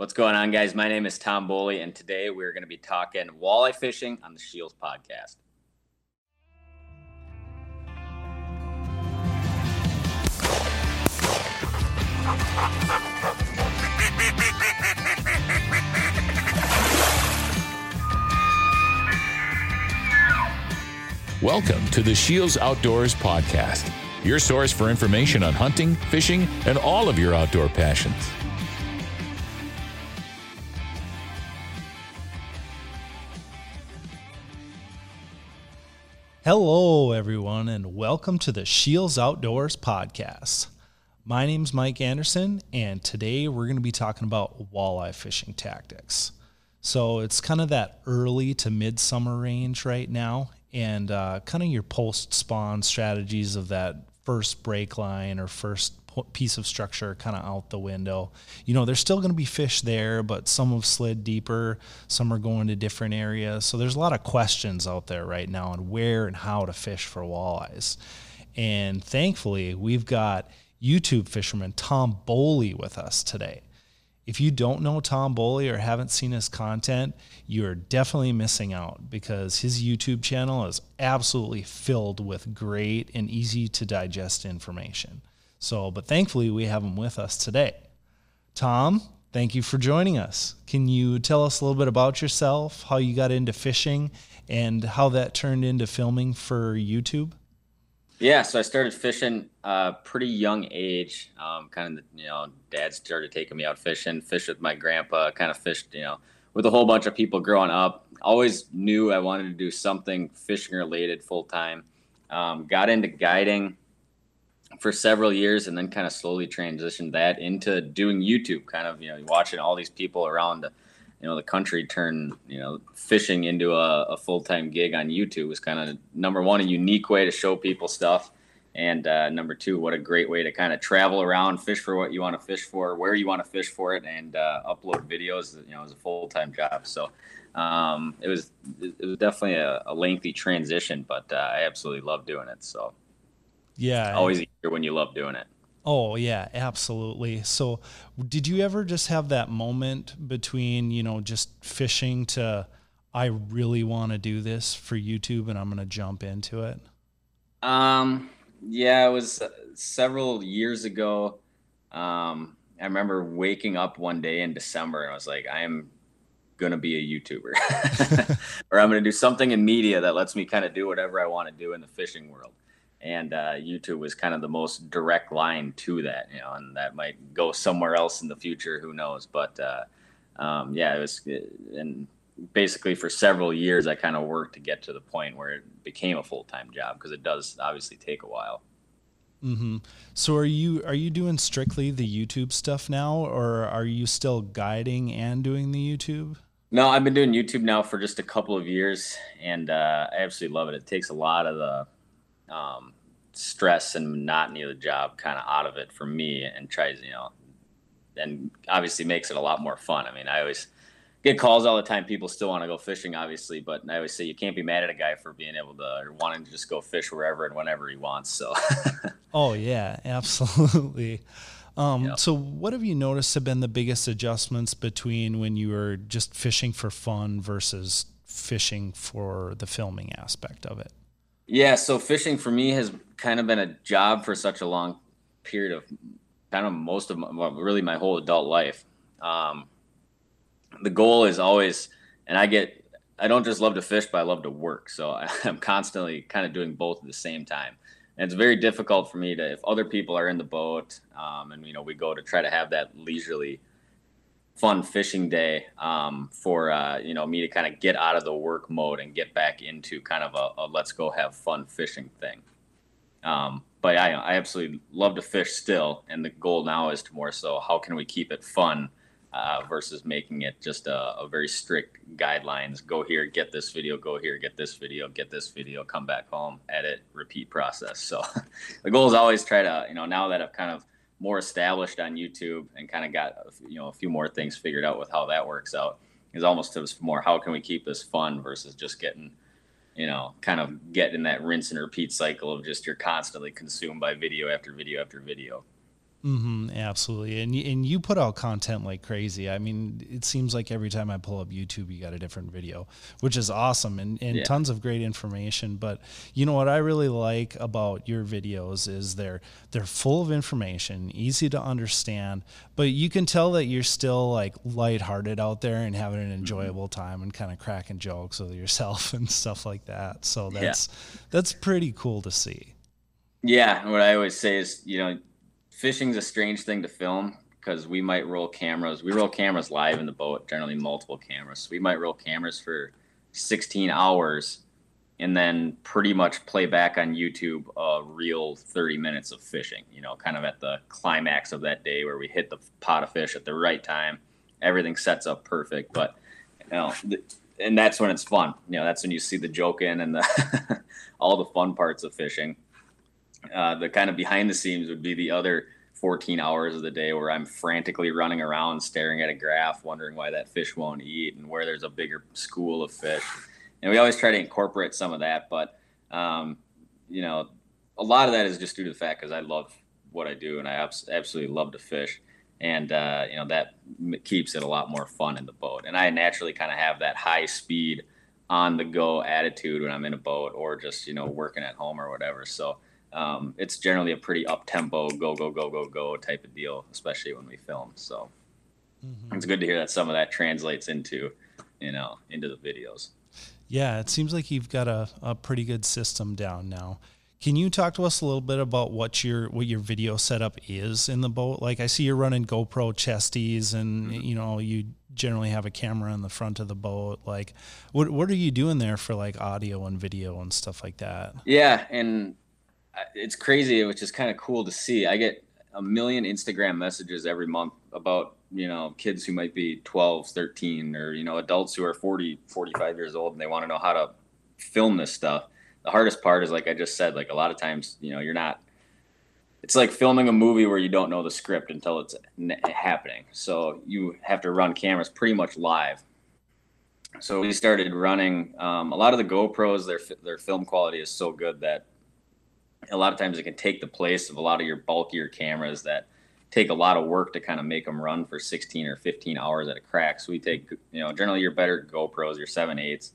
What's going on, guys? My name is Tom Boley, and today we're going to be talking walleye fishing on the Shields podcast. Welcome to the Shields Outdoors Podcast, your source for information on hunting, fishing, and all of your outdoor passions. Hello, everyone, and welcome to the Shields Outdoors Podcast. My name's Mike Anderson, and today we're going to be talking about walleye fishing tactics. So it's kind of that early to midsummer range right now, and uh, kind of your post spawn strategies of that first break line or first piece of structure kind of out the window. You know, there's still going to be fish there, but some have slid deeper, some are going to different areas. So there's a lot of questions out there right now on where and how to fish for walleyes. And thankfully, we've got YouTube fisherman Tom Boley with us today. If you don't know Tom Boley or haven't seen his content, you're definitely missing out because his YouTube channel is absolutely filled with great and easy to digest information. So, but thankfully, we have him with us today. Tom, thank you for joining us. Can you tell us a little bit about yourself, how you got into fishing, and how that turned into filming for YouTube? Yeah, so I started fishing uh, pretty young age. Um, kind of, you know, dad started taking me out fishing, fish with my grandpa, kind of fished, you know, with a whole bunch of people growing up. Always knew I wanted to do something fishing related full time. Um, got into guiding for several years and then kind of slowly transitioned that into doing YouTube, kind of, you know, watching all these people around the, you know, the country turn, you know, fishing into a, a full time gig on YouTube was kind of number one, a unique way to show people stuff. And uh, number two, what a great way to kind of travel around, fish for what you want to fish for, where you want to fish for it, and uh, upload videos. You know, as a full time job. So um, it was it was definitely a, a lengthy transition, but uh, I absolutely love doing it. So yeah, always easier when you love doing it. Oh yeah, absolutely. So, did you ever just have that moment between you know just fishing to I really want to do this for YouTube and I'm going to jump into it? Um, yeah, it was uh, several years ago. Um, I remember waking up one day in December and I was like, I am going to be a YouTuber or I'm going to do something in media that lets me kind of do whatever I want to do in the fishing world and uh, YouTube was kind of the most direct line to that, you know, and that might go somewhere else in the future, who knows? But uh, um, yeah, it was, and basically for several years, I kind of worked to get to the point where it became a full time job because it does obviously take a while. Mm-hmm. So are you are you doing strictly the YouTube stuff now, or are you still guiding and doing the YouTube? No, I've been doing YouTube now for just a couple of years, and uh, I absolutely love it. It takes a lot of the um, stress and monotony of the job kind of out of it for me and tries, you know, and obviously makes it a lot more fun. I mean, I always get calls all the time. People still want to go fishing, obviously, but I always say you can't be mad at a guy for being able to or wanting to just go fish wherever and whenever he wants. So, oh yeah, absolutely. Um, yep. So, what have you noticed have been the biggest adjustments between when you were just fishing for fun versus fishing for the filming aspect of it? Yeah, so fishing for me has kind of been a job for such a long period of kind of most of my, well, really my whole adult life. Um, the goal is always, and I get, I don't just love to fish, but I love to work. So I'm constantly kind of doing both at the same time. And it's very difficult for me to, if other people are in the boat, um, and you know, we go to try to have that leisurely fun fishing day um, for uh, you know me to kind of get out of the work mode and get back into kind of a, a let's go have fun fishing thing. Um, but I, I absolutely love to fish still, and the goal now is to more so how can we keep it fun uh, versus making it just a, a, very strict guidelines. Go here, get this video. Go here, get this video. Get this video. Come back home, edit, repeat process. So the goal is always try to you know now that I've kind of more established on YouTube and kind of got you know a few more things figured out with how that works out. Is almost to more how can we keep this fun versus just getting you know kind of getting that rinse and repeat cycle of just you're constantly consumed by video after video after video Mm-hmm, absolutely, and and you put out content like crazy. I mean, it seems like every time I pull up YouTube, you got a different video, which is awesome, and and yeah. tons of great information. But you know what I really like about your videos is they're they're full of information, easy to understand, but you can tell that you're still like lighthearted out there and having an mm-hmm. enjoyable time and kind of cracking jokes with yourself and stuff like that. So that's yeah. that's pretty cool to see. Yeah, what I always say is, you know fishing's a strange thing to film because we might roll cameras. We roll cameras live in the boat, generally multiple cameras. So we might roll cameras for 16 hours and then pretty much play back on YouTube a real 30 minutes of fishing, you know, kind of at the climax of that day where we hit the pot of fish at the right time. Everything sets up perfect, but you know, and that's when it's fun. You know, that's when you see the joke in and the all the fun parts of fishing. Uh, the kind of behind the scenes would be the other 14 hours of the day where I'm frantically running around staring at a graph, wondering why that fish won't eat and where there's a bigger school of fish. And we always try to incorporate some of that, but um, you know, a lot of that is just due to the fact because I love what I do and I abs- absolutely love to fish, and uh, you know that keeps it a lot more fun in the boat. And I naturally kind of have that high speed, on the go attitude when I'm in a boat or just you know working at home or whatever. So um, it's generally a pretty up tempo, go go go go go type of deal, especially when we film. So mm-hmm. it's good to hear that some of that translates into, you know, into the videos. Yeah, it seems like you've got a, a pretty good system down now. Can you talk to us a little bit about what your what your video setup is in the boat? Like I see you're running GoPro chesties and mm-hmm. you know, you generally have a camera in the front of the boat. Like what what are you doing there for like audio and video and stuff like that? Yeah, and it's crazy, which is kind of cool to see. I get a million Instagram messages every month about, you know, kids who might be 12, 13, or, you know, adults who are 40, 45 years old and they want to know how to film this stuff. The hardest part is, like I just said, like a lot of times, you know, you're not, it's like filming a movie where you don't know the script until it's happening. So you have to run cameras pretty much live. So we started running um, a lot of the GoPros. Their their film quality is so good that a lot of times it can take the place of a lot of your bulkier cameras that take a lot of work to kind of make them run for 16 or 15 hours at a crack. So we take, you know, generally your better GoPros, your 7 8s,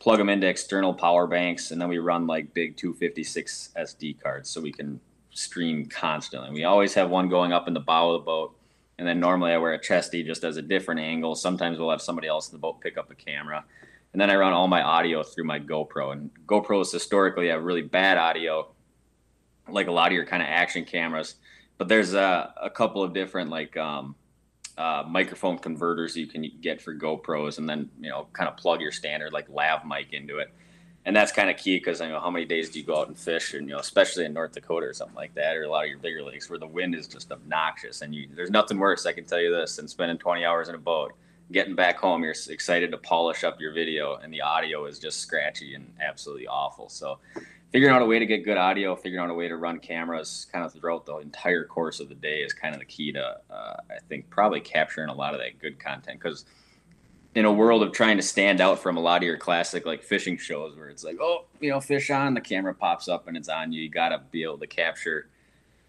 plug them into external power banks, and then we run like big 256 SD cards so we can stream constantly. We always have one going up in the bow of the boat. And then normally I wear a chesty just as a different angle. Sometimes we'll have somebody else in the boat pick up a camera. And then I run all my audio through my GoPro. And GoPros historically have really bad audio like a lot of your kind of action cameras. But there's a, a couple of different like um, uh, microphone converters you can get for GoPros, and then you know kind of plug your standard like lav mic into it. And that's kind of key because I know how many days do you go out and fish, and you know, especially in North Dakota or something like that, or a lot of your bigger lakes where the wind is just obnoxious, and you there's nothing worse. I can tell you this, than spending 20 hours in a boat, getting back home, you're excited to polish up your video, and the audio is just scratchy and absolutely awful. So figuring out a way to get good audio, figuring out a way to run cameras kind of throughout the entire course of the day is kind of the key to, uh, I think, probably capturing a lot of that good content. Because in a world of trying to stand out from a lot of your classic like fishing shows where it's like, oh, you know, fish on, the camera pops up and it's on you. You got to be able to capture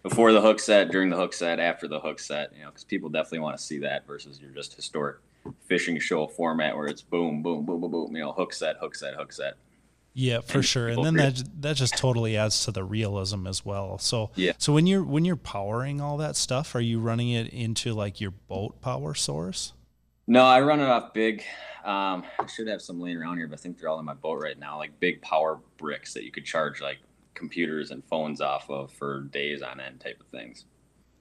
before the hook set, during the hook set, after the hook set, you know, because people definitely want to see that versus your just historic fishing show format where it's boom, boom, boom, boom, boom, you know, hook set, hook set, hook set. Yeah, for sure. And then that that just totally adds to the realism as well. So yeah. So when you're when you're powering all that stuff, are you running it into like your boat power source? No, I run it off big. Um, I should have some laying around here, but I think they're all in my boat right now. Like big power bricks that you could charge like computers and phones off of for days on end, type of things.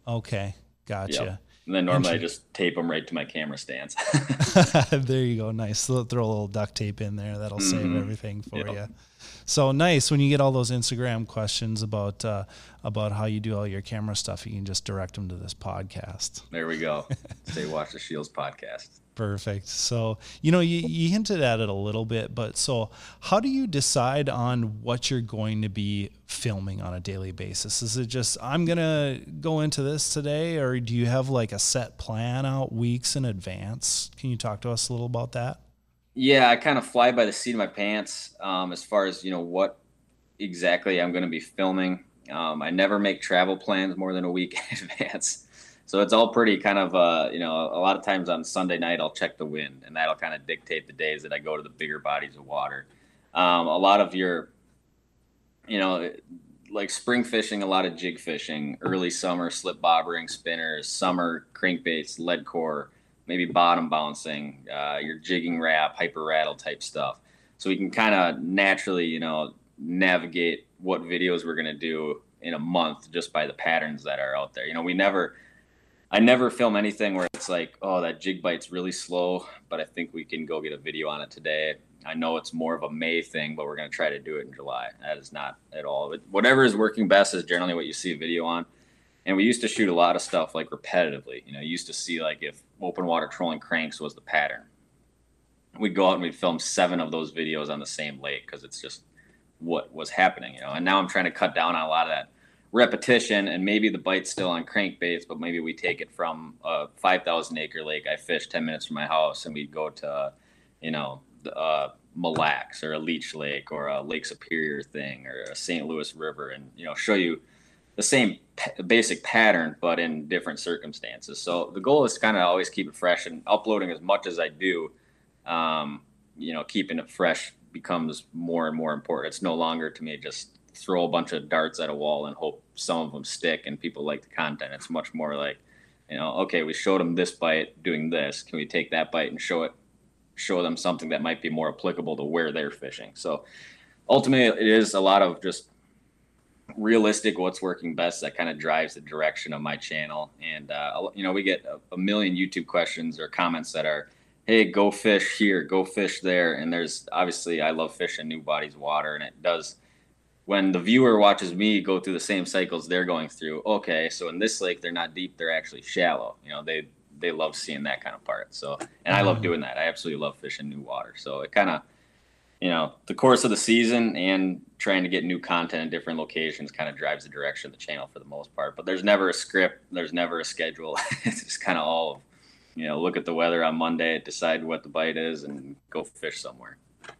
Okay, gotcha. Yep. And then normally I just tape them right to my camera stands. there you go. Nice. Throw a little duct tape in there. That'll mm-hmm. save everything for yep. you. So nice when you get all those Instagram questions about uh, about how you do all your camera stuff. You can just direct them to this podcast. There we go. Say watch the Shields podcast. Perfect. So, you know, you, you hinted at it a little bit, but so how do you decide on what you're going to be filming on a daily basis? Is it just, I'm going to go into this today, or do you have like a set plan out weeks in advance? Can you talk to us a little about that? Yeah, I kind of fly by the seat of my pants um, as far as, you know, what exactly I'm going to be filming. Um, I never make travel plans more than a week in advance. So it's all pretty kind of, uh, you know, a lot of times on Sunday night, I'll check the wind and that'll kind of dictate the days that I go to the bigger bodies of water. Um, a lot of your, you know, like spring fishing, a lot of jig fishing, early summer slip bobbering spinners, summer crankbaits, lead core, maybe bottom bouncing, uh, your jigging rap, hyper rattle type stuff. So we can kind of naturally, you know, navigate what videos we're going to do in a month just by the patterns that are out there. You know, we never, I never film anything where it's like, oh, that jig bite's really slow, but I think we can go get a video on it today. I know it's more of a May thing, but we're going to try to do it in July. That is not at all. But whatever is working best is generally what you see a video on. And we used to shoot a lot of stuff like repetitively. You know, you used to see like if open water trolling cranks was the pattern, we'd go out and we'd film seven of those videos on the same lake because it's just what was happening. You know, and now I'm trying to cut down on a lot of that repetition and maybe the bite's still on crankbaits, but maybe we take it from a 5,000 acre lake I fish 10 minutes from my house and we go to, you know, uh, Mille Lacs or a Leech Lake or a Lake Superior thing or a St. Louis River and, you know, show you the same p- basic pattern, but in different circumstances. So the goal is kind of always keep it fresh and uploading as much as I do, um, you know, keeping it fresh becomes more and more important. It's no longer to me just throw a bunch of darts at a wall and hope some of them stick and people like the content. It's much more like, you know, okay, we showed them this bite doing this. Can we take that bite and show it show them something that might be more applicable to where they're fishing. So ultimately, it is a lot of just realistic what's working best that kind of drives the direction of my channel. And, uh, you know, we get a, a million YouTube questions or comments that are, hey, go fish here, go fish there. And there's obviously, I love fishing new bodies of water, and it does. When the viewer watches me go through the same cycles they're going through, okay, so in this lake they're not deep, they're actually shallow. You know, they they love seeing that kind of part. So, and I love mm. doing that. I absolutely love fishing new water. So it kind of, you know, the course of the season and trying to get new content in different locations kind of drives the direction of the channel for the most part. But there's never a script. There's never a schedule. it's just kind of all, you know, look at the weather on Monday, decide what the bite is, and go fish somewhere.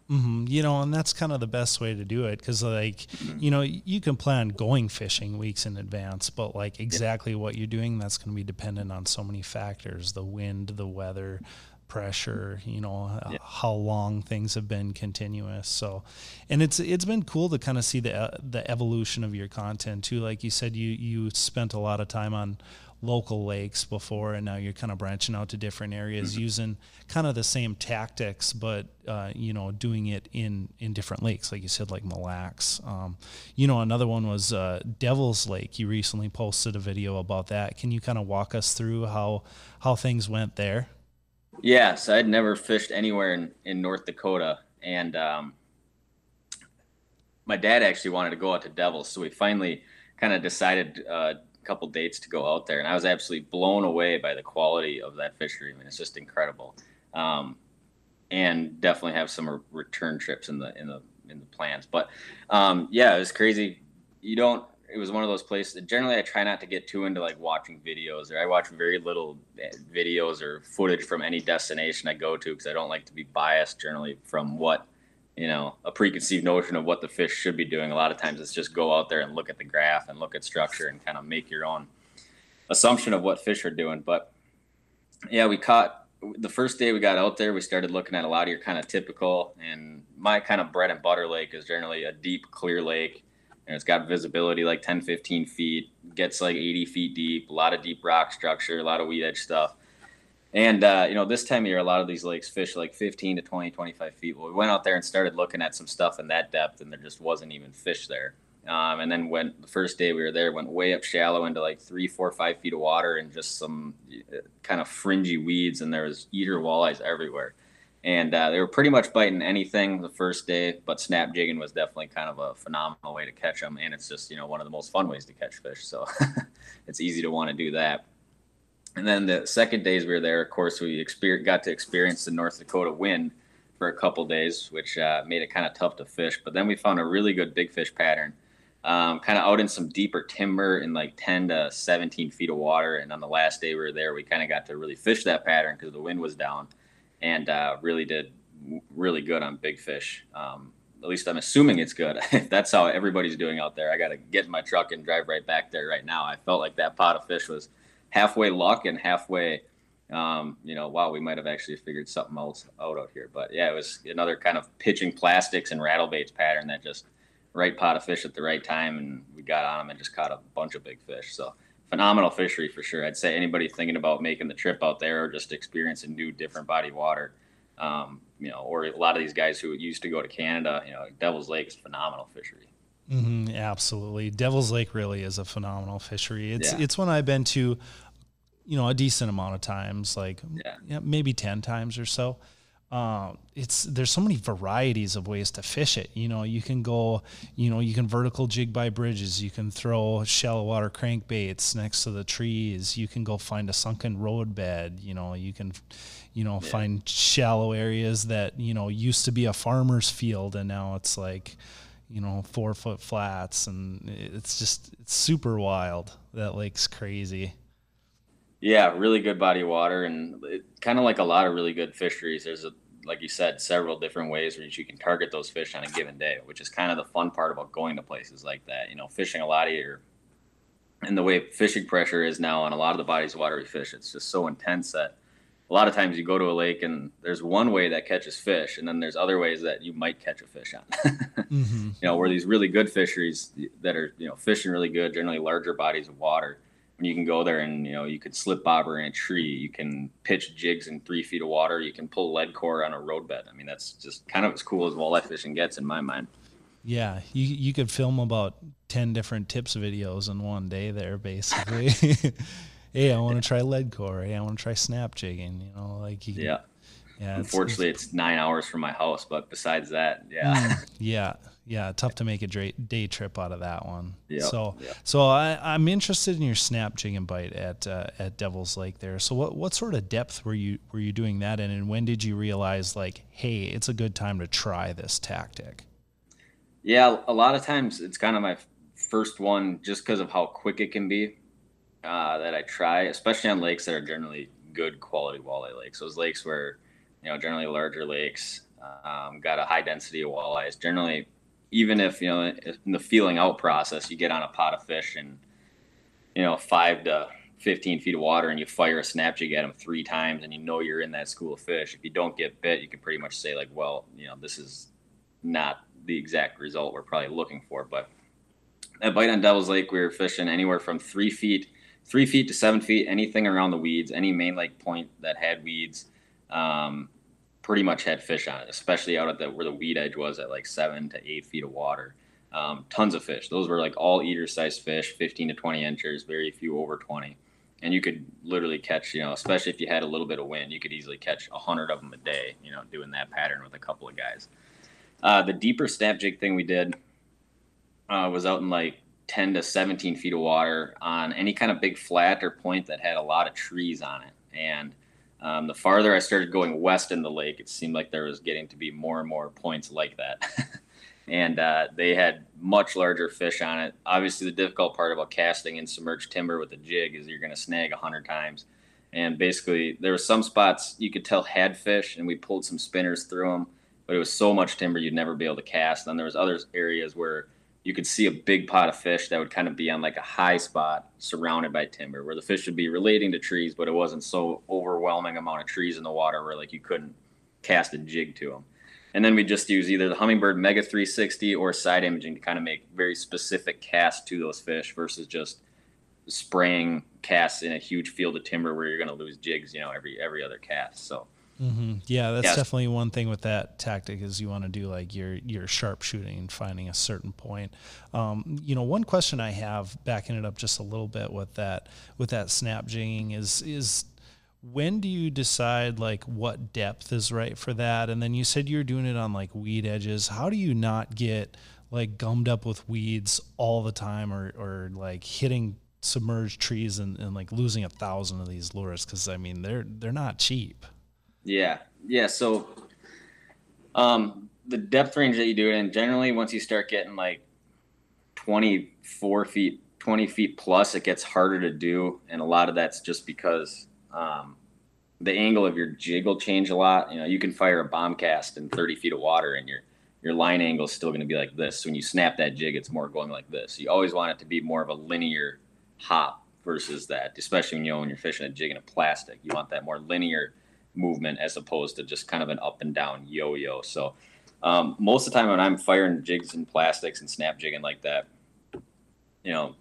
Mm-hmm. You know, and that's kind of the best way to do it because, like, mm-hmm. you know, you can plan going fishing weeks in advance, but like exactly yeah. what you're doing, that's going to be dependent on so many factors the wind, the weather, pressure, you know, yeah. how long things have been continuous. So, and it's it's been cool to kind of see the the evolution of your content too. Like you said, you you spent a lot of time on local lakes before, and now you're kind of branching out to different areas mm-hmm. using kind of the same tactics, but uh, you know, doing it in in different lakes, like you said, like Mille Lacs. Um, you know, another one was uh, Devil's Lake. You recently posted a video about that. Can you kind of walk us through how how things went there? Yes, I'd never fished anywhere in, in North Dakota, and um, my dad actually wanted to go out to Devil's, so we finally kind of decided uh, couple dates to go out there, and I was absolutely blown away by the quality of that fishery. I mean, it's just incredible, um, and definitely have some re- return trips in the in the in the plans. But um, yeah, it was crazy. You don't. It was one of those places. Generally, I try not to get too into like watching videos, or I watch very little eh, videos or footage from any destination I go to because I don't like to be biased generally from what you know a preconceived notion of what the fish should be doing. A lot of times it's just go out there and look at the graph and look at structure and kind of make your own assumption of what fish are doing. But yeah we caught the first day we got out there we started looking at a lot of your kind of typical and my kind of bread and butter lake is generally a deep clear lake. And it's got visibility like 10 15 feet gets like 80 feet deep a lot of deep rock structure a lot of weed edge stuff and, uh, you know, this time of year, a lot of these lakes fish like 15 to 20, 25 feet. Well, we went out there and started looking at some stuff in that depth, and there just wasn't even fish there. Um, and then when the first day we were there, went way up shallow into like three, four, five feet of water and just some uh, kind of fringy weeds, and there was eater walleyes everywhere. And uh, they were pretty much biting anything the first day, but snap jigging was definitely kind of a phenomenal way to catch them. And it's just, you know, one of the most fun ways to catch fish. So it's easy to want to do that. And then the second days we were there, of course, we got to experience the North Dakota wind for a couple days, which uh, made it kind of tough to fish. But then we found a really good big fish pattern, um, kind of out in some deeper timber in like 10 to 17 feet of water. And on the last day we were there, we kind of got to really fish that pattern because the wind was down and uh, really did really good on big fish. Um, at least I'm assuming it's good. That's how everybody's doing out there, I got to get in my truck and drive right back there right now. I felt like that pot of fish was halfway luck and halfway, um, you know, wow, we might have actually figured something else out out here. But yeah, it was another kind of pitching plastics and rattle baits pattern that just right pot of fish at the right time, and we got on them and just caught a bunch of big fish. So phenomenal fishery for sure. I'd say anybody thinking about making the trip out there or just experiencing new, different body water um, you know, or a lot of these guys who used to go to Canada, you know, Devil's Lake is phenomenal fishery. Mm-hmm, absolutely, Devil's Lake really is a phenomenal fishery. It's yeah. it's one I've been to, you know, a decent amount of times, like yeah. yeah maybe ten times or so. Uh, it's there's so many varieties of ways to fish it. You know, you can go, you know, you can vertical jig by bridges. You can throw shallow water crankbaits next to the trees. You can go find a sunken roadbed. You know, you can, you know, yeah. find shallow areas that, you know, used to be a farmer's field and now it's like, you know, four foot flats. And it's just, it's super wild. That lake's crazy. Yeah, really good body of water and kind of like a lot of really good fisheries. There's a, like you said, several different ways in which you can target those fish on a given day, which is kind of the fun part about going to places like that. You know, fishing a lot of your and the way fishing pressure is now on a lot of the bodies of water we fish, it's just so intense that a lot of times you go to a lake and there's one way that catches fish and then there's other ways that you might catch a fish on. Mm-hmm. you know where these really good fisheries that are you know fishing really good generally larger bodies of water when you can go there and you know you could slip bobber in a tree you can pitch jigs in three feet of water you can pull lead core on a roadbed. I mean that's just kind of as cool as walleye fishing gets in my mind. Yeah you, you could film about 10 different tips videos in one day there basically hey, I want to try lead core. Hey, I want to try snap jigging. You know, like you, yeah. Yeah. Unfortunately, it's, it's, nine hours from my house, but besides that, yeah. Mm, yeah. Yeah. Tough to make a day trip out of that one. Yeah. So, yep. so I, am interested in your snap jig and bite at uh, at Devil's Lake there. So, what what sort of depth were you were you doing that in, and when did you realize like, hey, it's a good time to try this tactic? Yeah, a lot of times it's kind of my first one just because of how quick it can be uh, that I try, especially on lakes that are generally good quality walleye lakes. Those lakes where, you know, generally larger lakes um, got a high density of walleyes. Generally, even if you know in the feeling out process, you get on a pot of fish and you know five to 15 feet of water and you fire a snap jig at them three times and you know you're in that school of fish. If you don't get bit, you can pretty much say like, well, you know, this is not the exact result we're probably looking for. But that bite on Devil's Lake, we were fishing anywhere from three feet three feet to seven feet, anything around the weeds, any main lake point that had weeds, um, pretty much had fish on it, especially out at the where the weed edge was at like seven to eight feet of water. Um, tons of fish. Those were like all eater sized fish, 15 to 20 inches, very few over 20. And you could literally catch, you know, especially if you had a little bit of wind, you could easily catch a hundred of them a day, you know, doing that pattern with a couple of guys. Uh, the deeper snap jig thing we did uh, was out in like 10 to 17 feet of water on any kind of big flat or point that had a lot of trees on it. And um, the farther I started going west in the lake, it seemed like there was getting to be more and more points like that. and uh, they had much larger fish on it. Obviously, the difficult part about casting in submerged timber with a jig is you're going to snag 100 times. And basically, there were some spots you could tell had fish, and we pulled some spinners through them, but it was so much timber you'd never be able to cast. And there was other areas where you could see a big pot of fish that would kind of be on like a high spot surrounded by timber where the fish would be relating to trees but it wasn't so overwhelming amount of trees in the water where like you couldn't cast a jig to them and then we just use either the Humminbird mega 360 or side imaging to kind of make very specific casts to those fish versus just spraying casts in a huge field of timber where you're going to lose jigs you know every every other cast so Mm-hmm. Yeah, that's definitely one thing with that tactic is you want to do like your your sharpshooting and finding a certain point. Um, you know, one question I have backing it up just a little bit with that with that snap jigging is is when do you decide like what depth is right for that? And then you said you're doing it on like weed edges. How do you not get like gummed up with weeds all the time or or like hitting submerged trees and, and like losing a thousand of these lures because I mean they're they're not cheap. Yeah, yeah. So, um, the depth range that you do it in, generally, once you start getting like twenty four feet, twenty feet plus, it gets harder to do, and a lot of that's just because um, the angle of your jig will change a lot. You know, you can fire a bomb cast in thirty feet of water, and your your line angle is still going to be like this. When you snap that jig, it's more going like this. You always want it to be more of a linear hop versus that, especially when you know when you're fishing a jig in a plastic. You want that more linear movement as opposed to just kind of an up and down yo-yo. So um, most of the time when I'm firing jigs and plastics and snap jigging like that, you know,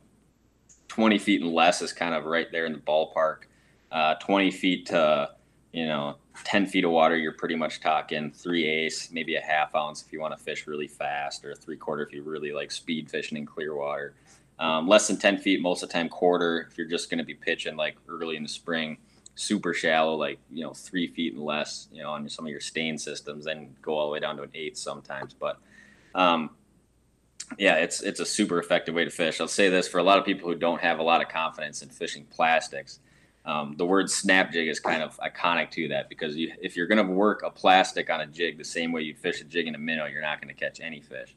20 feet and less is kind of right there in the ballpark. Uh, 20 feet to, you know, 10 feet of water, you're pretty much talking three ace, maybe a half ounce if you want to fish really fast, or three quarter if you really like speed fishing in clear water. Um, less than 10 feet, most of the time, quarter if you're just going to be pitching like early in the spring super shallow, like you know three feet and less, you know, on some of your stain systems, then go all the way down to an eighth sometimes. But um, yeah, it's it's a super effective way to fish. I'll say this for a lot of people who don't have a lot of confidence in fishing plastics. Um, the word snap jig is kind of iconic to that because you, if you're going to work a plastic on a jig the same way you'd fish a jig in a minnow, you're not going to catch any fish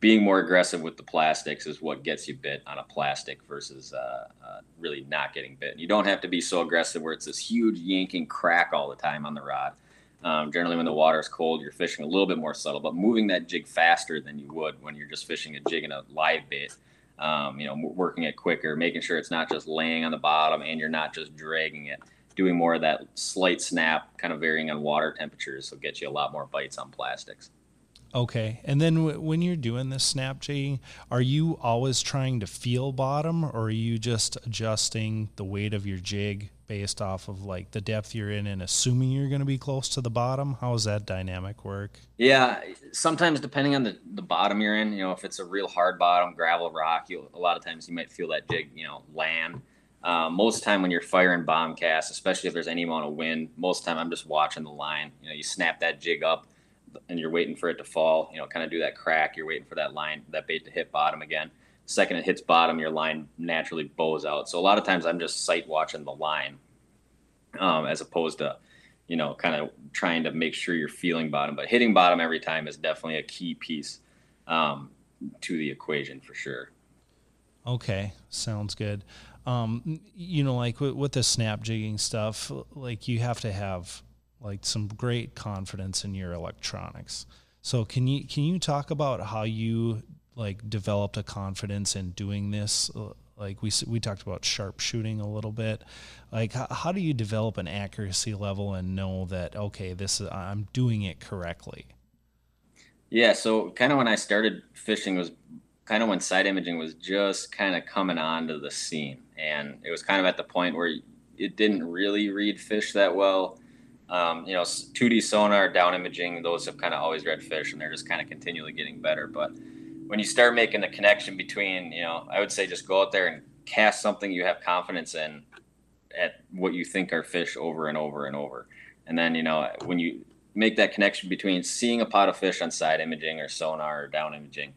being more aggressive with the plastics is what gets you bit on a plastic versus uh, uh, really not getting bit. You don't have to be so aggressive where it's this huge yanking crack all the time on the rod. Um, generally, when the water is cold, you're fishing a little bit more subtle, but moving that jig faster than you would when you're just fishing a jig in a live bait. Um, you know, working it quicker, making sure it's not just laying on the bottom and you're not just dragging it. Doing more of that slight snap, kind of varying on water temperatures, will get you a lot more bites on plastics. Okay. And then w- when you're doing this snap jigging, are you always trying to feel bottom or are you just adjusting the weight of your jig based off of like the depth you're in and assuming you're going to be close to the bottom? How does that dynamic work? Yeah. Sometimes depending on the, the bottom you're in, you know, if it's a real hard bottom, gravel, rock, you a lot of times you might feel that jig, you know, land. Uh, most time when you're firing bomb casts, especially if there's any amount of wind, most time I'm just watching the line. You know, you snap that jig up and you're waiting for it to fall, you know, kind of do that crack. You're waiting for that line, that bait to hit bottom again. The second it hits bottom, your line naturally bows out. So a lot of times I'm just sight watching the line, um, as opposed to, you know, kind of trying to make sure you're feeling bottom. But hitting bottom every time is definitely a key piece um, to the equation for sure. Okay, sounds good. Um, you know, like with, with the snap jigging stuff, like you have to have like some great confidence in your electronics. So can you can you talk about how you like developed a confidence in doing this? Like we we talked about sharpshooting a little bit. Like how, how do you develop an accuracy level and know that okay, this is I'm doing it correctly? Yeah, so kind of when I started fishing was kind of when side imaging was just kind of coming onto the scene, and it was kind of at the point where it didn't really read fish that well um, you know, 2D sonar, down imaging, those have kind of always read fish and they're just kind of continually getting better. But when you start making the connection between, you know, I would say just go out there and cast something you have confidence in at what you think are fish over and over and over. And then, you know, when you make that connection between seeing a pot of fish on side imaging or sonar or down imaging,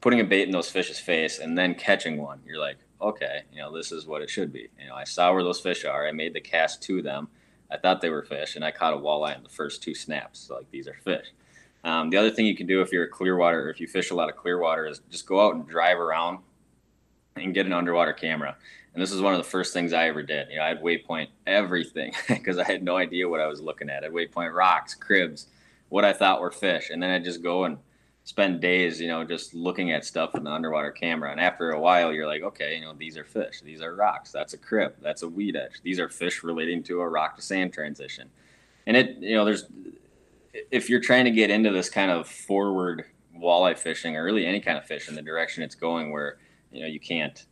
putting a bait in those fish's face and then catching one, you're like, okay, you know, this is what it should be. You know, I saw where those fish are. I made the cast to them I thought they were fish, and I caught a walleye in the first two snaps. So, like these are fish. Um, the other thing you can do if you're a clear water or if you fish a lot of clear water is just go out and drive around and get an underwater camera. And this is one of the first things I ever did. You know, I'd waypoint everything because I had no idea what I was looking at. I'd waypoint rocks, cribs, what I thought were fish, and then I'd just go and spend days, you know, just looking at stuff in the underwater camera. And after a while, you're like, okay, you know, these are fish, these are rocks, that's a crib, that's a weed edge, these are fish relating to a rock to sand transition. And it, you know, there's, if you're trying to get into this kind of forward walleye fishing or really any kind of fish in the direction it's going where, you know, you can't,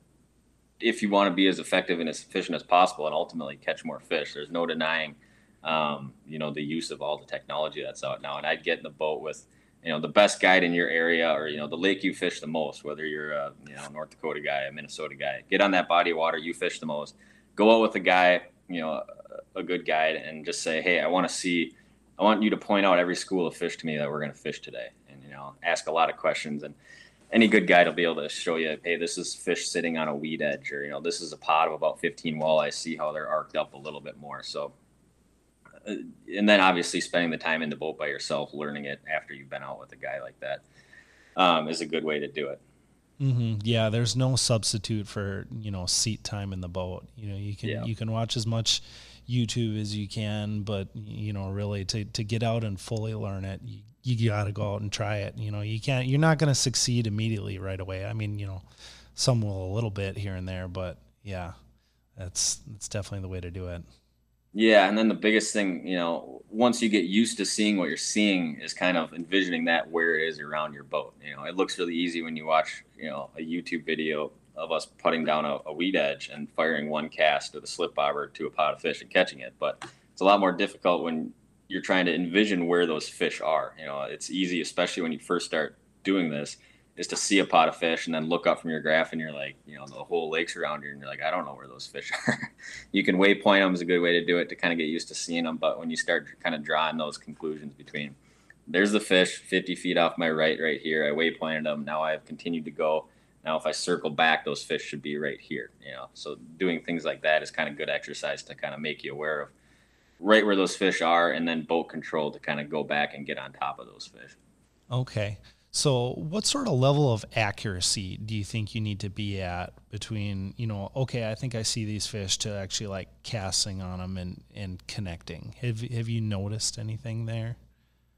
if you want to be as effective and as efficient as possible and ultimately catch more fish, there's no denying, um, you know, the use of all the technology that's out now. And I'd get in the boat with, you know the best guide in your area or you know the lake you fish the most whether you're a you know north dakota guy a minnesota guy get on that body of water you fish the most. Go out with a guy you know a, a good guide and just say hey i want to see i want you to point out every school of fish to me that we're going to fish today. And you know ask a lot of questions and any good guide will be able to show you hey this is fish sitting on a weed edge or you know this is a pod of about 15 walleyes see how they're arced up a little bit more. So and then obviously spending the time in the boat by yourself, learning it after you've been out with a guy like that, um, is a good way to do it. Mm-hmm. Yeah, there's no substitute for you know seat time in the boat. You know, you can yeah. you can watch as much YouTube as you can, but you know, really to, to get out and fully learn it, you, you got to go out and try it. You know, you can't, you're not going to succeed immediately right away. I mean, you know, some will a little bit here and there, but yeah, that's, that's definitely the way to do it. Yeah, and then the biggest thing, you know, once you get used to seeing what you're seeing, is kind of envisioning that where it is around your boat. You know, it looks really easy when you watch, you know, a YouTube video of us putting down a, a weed edge and firing one cast with a slip bobber to a pot of fish and catching it. But it's a lot more difficult when you're trying to envision where those fish are. You know, it's easy, especially when you first start doing this, is to see a pot of fish and then look up from your graph and you're like, you know, the whole lake's around you and you're like, I don't know where those fish are. you can waypoint them is a good way to do it to kind of get used to seeing them. But when you start kind of drawing those conclusions between there's the fish 50 feet off my right, right here, I waypointed them. Now I've continued to go. Now, if I circle back, those fish should be right here, you know. So doing things like that is kind of good exercise to kind of make you aware of right where those fish are and then boat control to kind of go back and get on top of those fish. Okay. So, what sort of level of accuracy do you think you need to be at between, you know, okay, I think I see these fish to actually like casting on them and, and connecting? Have, have you noticed anything there?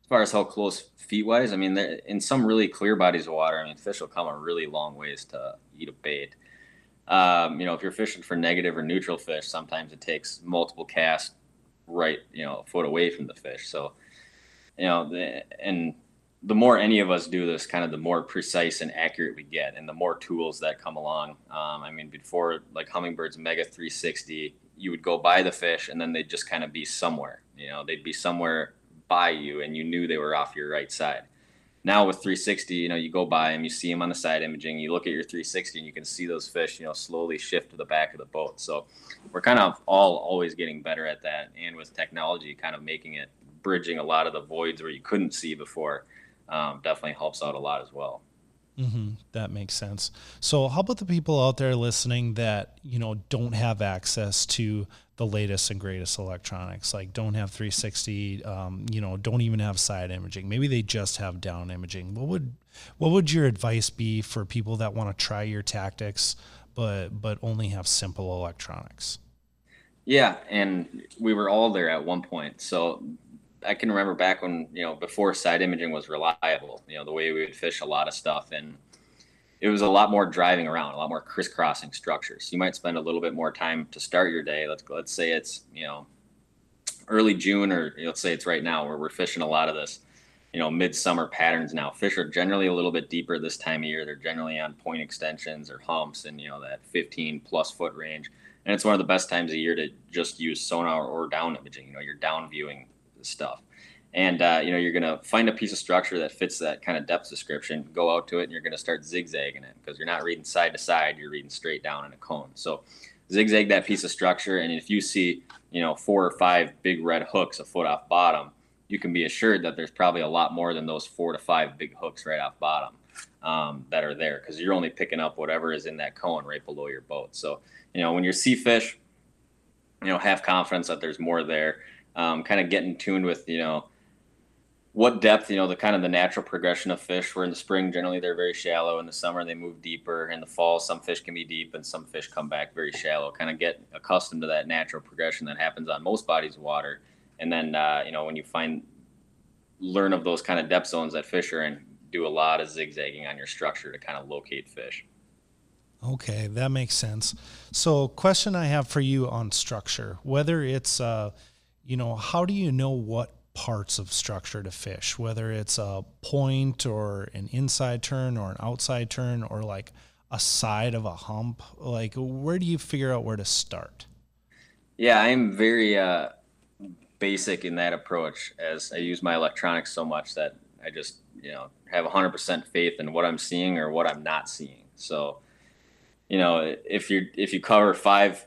As far as how close feet wise, I mean, in some really clear bodies of water, I mean, fish will come a really long ways to eat a bait. Um, you know, if you're fishing for negative or neutral fish, sometimes it takes multiple casts right, you know, a foot away from the fish. So, you know, and the more any of us do this, kind of the more precise and accurate we get, and the more tools that come along. Um, I mean, before like Humminbird's Mega 360, you would go by the fish, and then they'd just kind of be somewhere. You know, they'd be somewhere by you, and you knew they were off your right side. Now with 360, you know, you go by them, you see them on the side imaging, you look at your 360, and you can see those fish, you know, slowly shift to the back of the boat. So we're kind of all always getting better at that, and with technology, kind of making it bridging a lot of the voids where you couldn't see before um, definitely helps out a lot as well. Mm-hmm. That makes sense. So, how about the people out there listening that you know don't have access to the latest and greatest electronics, like don't have 360, um, you know, don't even have side imaging. Maybe they just have down imaging. What would what would your advice be for people that want to try your tactics, but but only have simple electronics? Yeah, and we were all there at one point. So I can remember back when you know before side imaging was reliable. You know the way we would fish a lot of stuff, and it was a lot more driving around, a lot more crisscrossing structures. You might spend a little bit more time to start your day. Let's let's say it's you know early June, or let's say it's right now where we're fishing a lot of this. You know, midsummer patterns now. Fish are generally a little bit deeper this time of year. They're generally on point extensions or humps, and you know that 15 plus foot range. And it's one of the best times of year to just use sonar or down imaging. You know, you're down viewing stuff. And uh, you know, you're gonna find a piece of structure that fits that kind of depth description. Go out to it, and you're gonna start zigzagging it because you're not reading side to side. You're reading straight down in a cone. So zigzag that piece of structure, and if you see you know four or five big red hooks a foot off bottom, you can be assured that there's probably a lot more than those four to five big hooks right off bottom um, that are there because you're only picking up whatever is in that cone right below your boat. So you know when you're see fish, you know have confidence that there's more there um, kind of getting tuned with you know what depth you know the kind of the natural progression of fish where in the spring generally they're very shallow in the summer they move deeper in the fall some fish can be deep and some fish come back very shallow. Kind of get accustomed to that natural progression that happens on most bodies of water and then uh, you know when you find learn of those kind of depth zones that fish are in do a lot of zigzagging on your structure to kind of locate fish. Okay that makes sense. So question i have for you on structure whether it's uh, you know, how do you know what parts of structure to fish, whether it's a point or an inside turn or an outside turn or like a side of a hump? Like, where do you figure out where to start? Yeah, I'm very uh, basic in that approach as I use my electronics so much that I just, you know, have 100% faith in what I'm seeing or what I'm not seeing. So, you know, if you if you cover five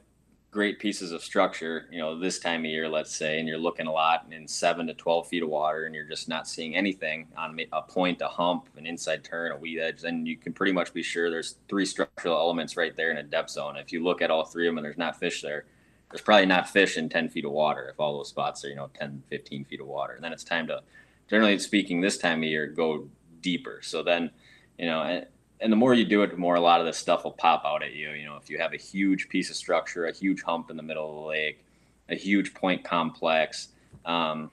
great pieces of structure, you know, this time of year, let's say, and you're looking a lot in seven to 12 feet of water and you're just not seeing anything on a point, a hump, an inside turn, a weed edge, then you can pretty much be sure there's three structural elements right there in a depth zone. If you look at all three of them and there's not fish there, there's probably not fish in 10 feet of water if all those spots are, you know, 10, 15 feet of water. And then it's time to, generally speaking, this time of year, go deeper. So then, you know, eh, and the more you do it, the more a lot of this stuff will pop out at you. You know, if you have a huge piece of structure, a huge hump in the middle of the lake, a huge point complex, um,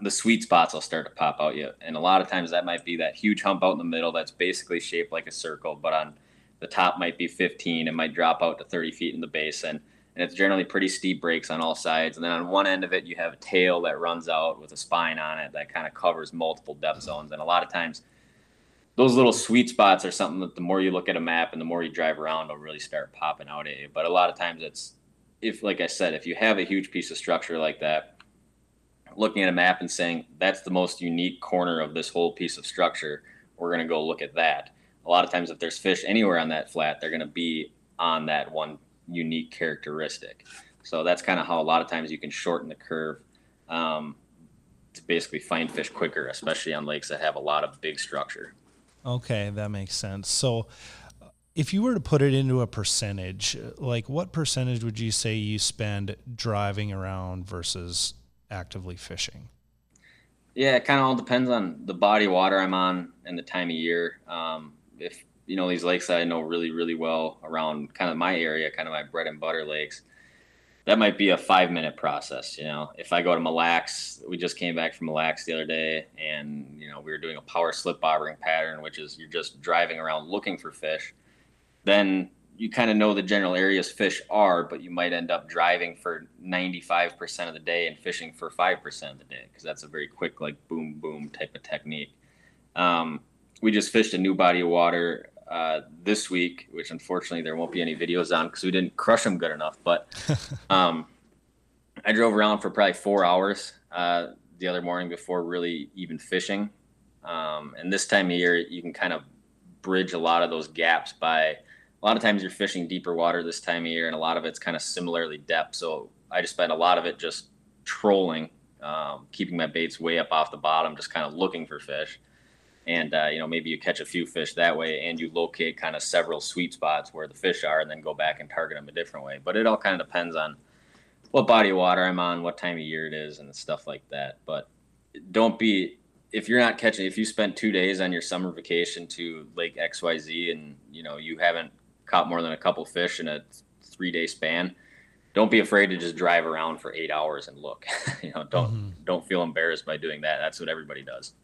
the sweet spots will start to pop out you. And a lot of times that might be that huge hump out in the middle that's basically shaped like a circle, but on the top might be 15. It might drop out to 30 feet in the basin. And it's generally pretty steep breaks on all sides. And then on one end of it, you have a tail that runs out with a spine on it that kind of covers multiple depth zones. And a lot of times, those little sweet spots are something that the more you look at a map and the more you drive around, will really start popping out at you. But a lot of times, it's if, like I said, if you have a huge piece of structure like that, looking at a map and saying that's the most unique corner of this whole piece of structure, we're going to go look at that. A lot of times, if there's fish anywhere on that flat, they're going to be on that one unique characteristic. So that's kind of how a lot of times you can shorten the curve um, to basically find fish quicker, especially on lakes that have a lot of big structure. Okay, that makes sense. So, if you were to put it into a percentage, like what percentage would you say you spend driving around versus actively fishing? Yeah, it kind of all depends on the body of water I'm on and the time of year. Um, if you know these lakes that I know really, really well around kind of my area, kind of my bread and butter lakes, that might be a five minute process. You know, if I go to Mille Lacs, we just came back from Mille Lacs the other day, and you know we were doing a power slip bobbering pattern, which is you're just driving around looking for fish. Then you kind of know the general areas fish are, but you might end up driving for 95% of the day and fishing for 5% of the day because that's a very quick, like boom, boom type of technique. Um, we just fished a new body of water uh, this week, which unfortunately there won't be any videos on because we didn't crush them good enough. But um, I drove around for probably four hours uh, the other morning before really even fishing. Um, and this time of year, you can kind of bridge a lot of those gaps by a lot of times you're fishing deeper water this time of year, and a lot of it's kind of similarly depth. So I just spent a lot of it just trolling, um, keeping my baits way up off the bottom, just kind of looking for fish. And uh, you know, maybe you catch a few fish that way, and you locate kind of several sweet spots where the fish are, and then go back and target them a different way. But it all kind of depends on what body of water I'm on, what time of year it is, and stuff like that. But don't be if you're not catching if you spent two days on your summer vacation to lake xyz and you know you haven't caught more than a couple fish in a three day span, don't be afraid to just drive around for eight hours and look. you know, don't mm-hmm. don't feel embarrassed by doing that. That's what everybody does.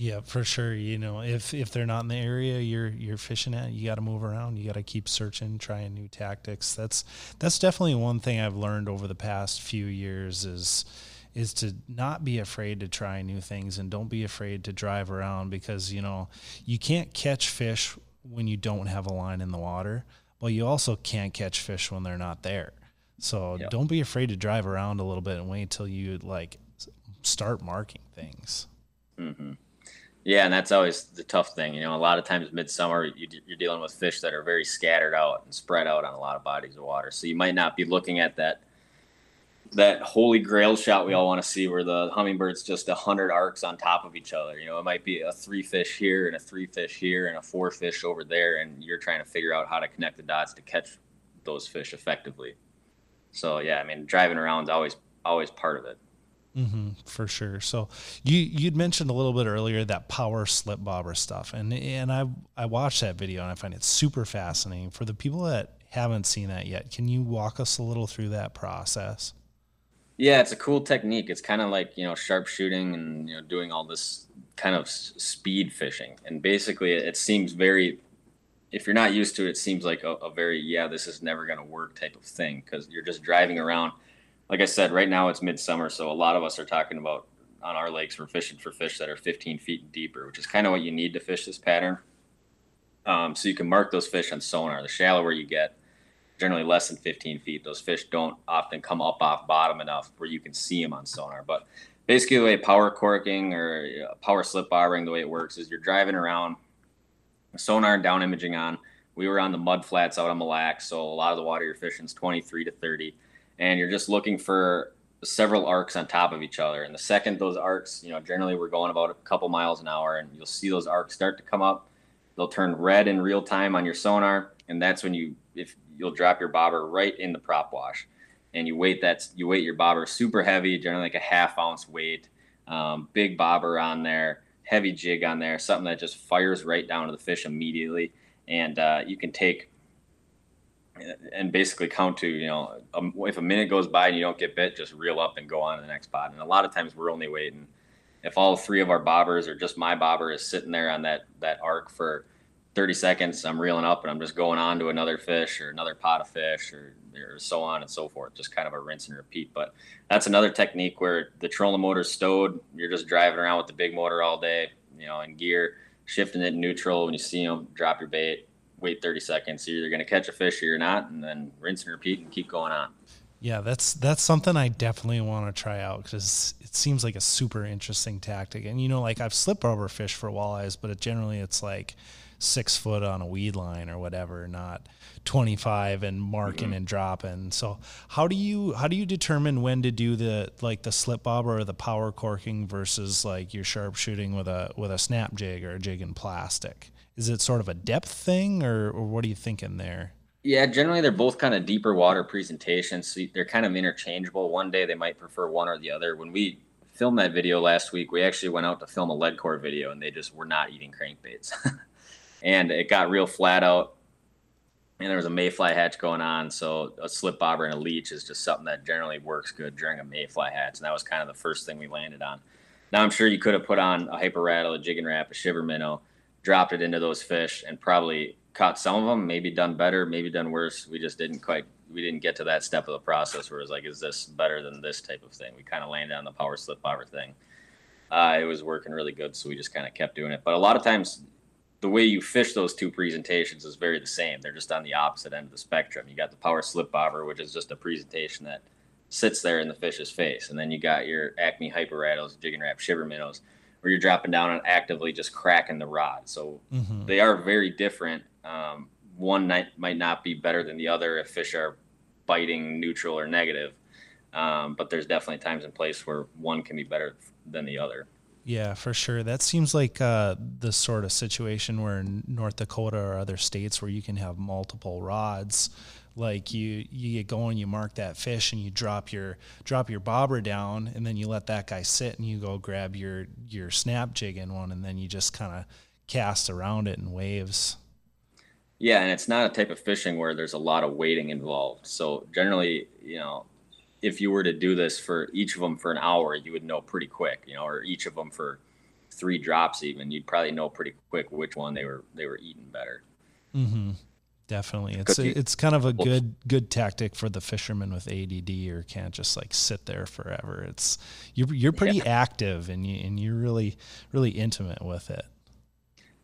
Yeah, for sure. You know, if if they're not in the area you're you're fishing at, you got to move around. You got to keep searching, trying new tactics. That's that's definitely one thing I've learned over the past few years is is to not be afraid to try new things and don't be afraid to drive around because you know you can't catch fish when you don't have a line in the water. but you also can't catch fish when they're not there. So yep. don't be afraid to drive around a little bit and wait until you like start marking things. Mm-hmm. Yeah, and that's always the tough thing. You know, a lot of times midsummer you, you're dealing with fish that are very scattered out and spread out on a lot of bodies of water. So you might not be looking at that that holy grail shot we all want to see where the Humminbird's just a hundred arcs on top of each other. You know, it might be a three fish here and a three fish here and a four fish over there, and you're trying to figure out how to connect the dots to catch those fish effectively. So yeah, I mean, driving around is always always part of it. Mm-hmm, for sure. So you you'd mentioned a little bit earlier that power slip bobber stuff, and and I I watched that video and I find it super fascinating. For the people that haven't seen that yet, can you walk us a little through that process? Yeah, it's a cool technique. It's kind of like you know sharpshooting and you know doing all this kind of speed fishing. And basically, it seems very. If you're not used to it, it seems like a, a very yeah, this is never going to work type of thing because you're just driving around. Like I said, right now it's midsummer, so a lot of us are talking about on our lakes we're fishing for fish that are 15 feet and deeper, which is kind of what you need to fish this pattern. Um, so you can mark those fish on sonar. The shallower you get, generally less than 15 feet. Those fish don't often come up off bottom enough where you can see them on sonar. But basically, the way power corking or power slip bobbering, the way it works is you're driving around, sonar and down imaging on. We were on the mud flats out on Mille Lacs, so a lot of the water you're fishing is 23 to 30, and you're just looking for several arcs on top of each other. And the second those arcs, you know, generally we're going about a couple miles an hour, and you'll see those arcs start to come up. They'll turn red in real time on your sonar, and that's when you, if you'll drop your bobber right in the prop wash, and you weight that's you weight your bobber super heavy, generally like a half ounce weight, um, big bobber on there, heavy jig on there, something that just fires right down to the fish immediately, and uh, you can take and basically count to you know um, if a minute goes by and you don't get bit, just reel up and go on to the next spot. And a lot of times we're only waiting if all three of our bobbers or just my bobber is sitting there on that that arc for 30 seconds, I'm reeling up and I'm just going on to another fish or another pot of fish or, or so on and so forth. Just kind of a rinse and repeat. But that's another technique where the trolling motor's stowed. You're just driving around with the big motor all day, you know, in gear, shifting it neutral. When you see them, drop your bait, wait 30 seconds. You're either going to catch a fish or you're not, and then rinse and repeat and keep going on. Yeah, that's that's something I definitely want to try out because it seems like a super interesting tactic. And you know, like I've slip over fish for walleyes, but it generally it's like six foot on a weed line or whatever, not 25 and marking mm-hmm. and dropping. So how do you how do you determine when to do the like the slip bobber or the power corking versus like your sharpshooting with a with a snap jig or a jig in plastic? Is it sort of a depth thing or, or what are you thinking there? Yeah, generally they're both kind of deeper water presentations. So they're kind of interchangeable. One day they might prefer one or the other. When we filmed that video last week, we actually went out to film a lead core video and they just were not eating crankbaits. and it got real flat out. And there was a mayfly hatch going on. So a slip bobber and a leech is just something that generally works good during a mayfly hatch. And that was kind of the first thing we landed on. Now I'm sure you could have put on a hyper rattle, a Jigging Rap, a shiver minnow, dropped it into those fish and probably caught some of them, maybe done better, maybe done worse. We just didn't quite, we didn't get to that step of the process where it was like, is this better than this type of thing? We kind of landed on the power slip bobber thing. Uh, it was working really good, so we just kind of kept doing it. But a lot of times, the way you fish those two presentations is very the same. They're just on the opposite end of the spectrum. You got the power slip bobber, which is just a presentation that sits there in the fish's face, and then you got your Acme hyper rattles, Jigging Rap shiver minnows, where you're dropping down and actively just cracking the rod. So mm-hmm. they are very different um, one night might not be better than the other if fish are biting neutral or negative. Um, but there's definitely times and place where one can be better than the other. Yeah, for sure. That seems like uh, the sort of situation where in North Dakota or other states where you can have multiple rods. Like you, you get going, you mark that fish, and you drop your drop your bobber down, and then you let that guy sit, and you go grab your your snap jig in one, and then you just kind of cast around it in waves. Yeah, and it's not a type of fishing where there's a lot of waiting involved. So generally, you know, if you were to do this for each of them for an hour, you would know pretty quick, you know, or each of them for three drops even, you'd probably know pretty quick which one they were they were eating better. Mm-hmm. Definitely, it's a, it's kind of a good good tactic for the fisherman with ADD or can't just like sit there forever. It's you're you're pretty yeah. active and you and you're really really intimate with it.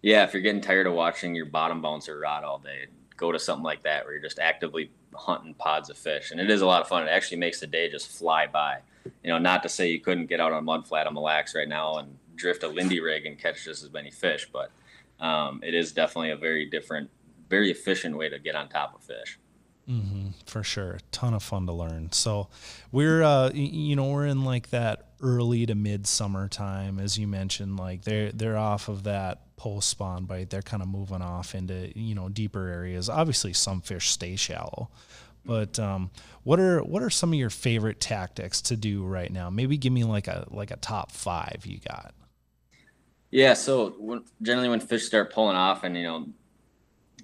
Yeah, if you're getting tired of watching your bottom bouncer rot all day, go to something like that where you're just actively hunting pods of fish, and it is a lot of fun. It actually makes the day just fly by. You know, not to say you couldn't get out on mud flat on Mille Lacs right now and drift a Lindy rig and catch just as many fish, but um, it is definitely a very different, very efficient way to get on top of fish. Mm-hmm, for sure, a ton of fun to learn. So, we're uh, you know we're in like that early to mid summertime, as you mentioned. Like they're they're off of that post spawn bite, they're kind of moving off into you know deeper areas. Obviously, some fish stay shallow, but um, what are what are some of your favorite tactics to do right now? Maybe give me like a like a top five you got. Yeah, so when, generally when fish start pulling off and you know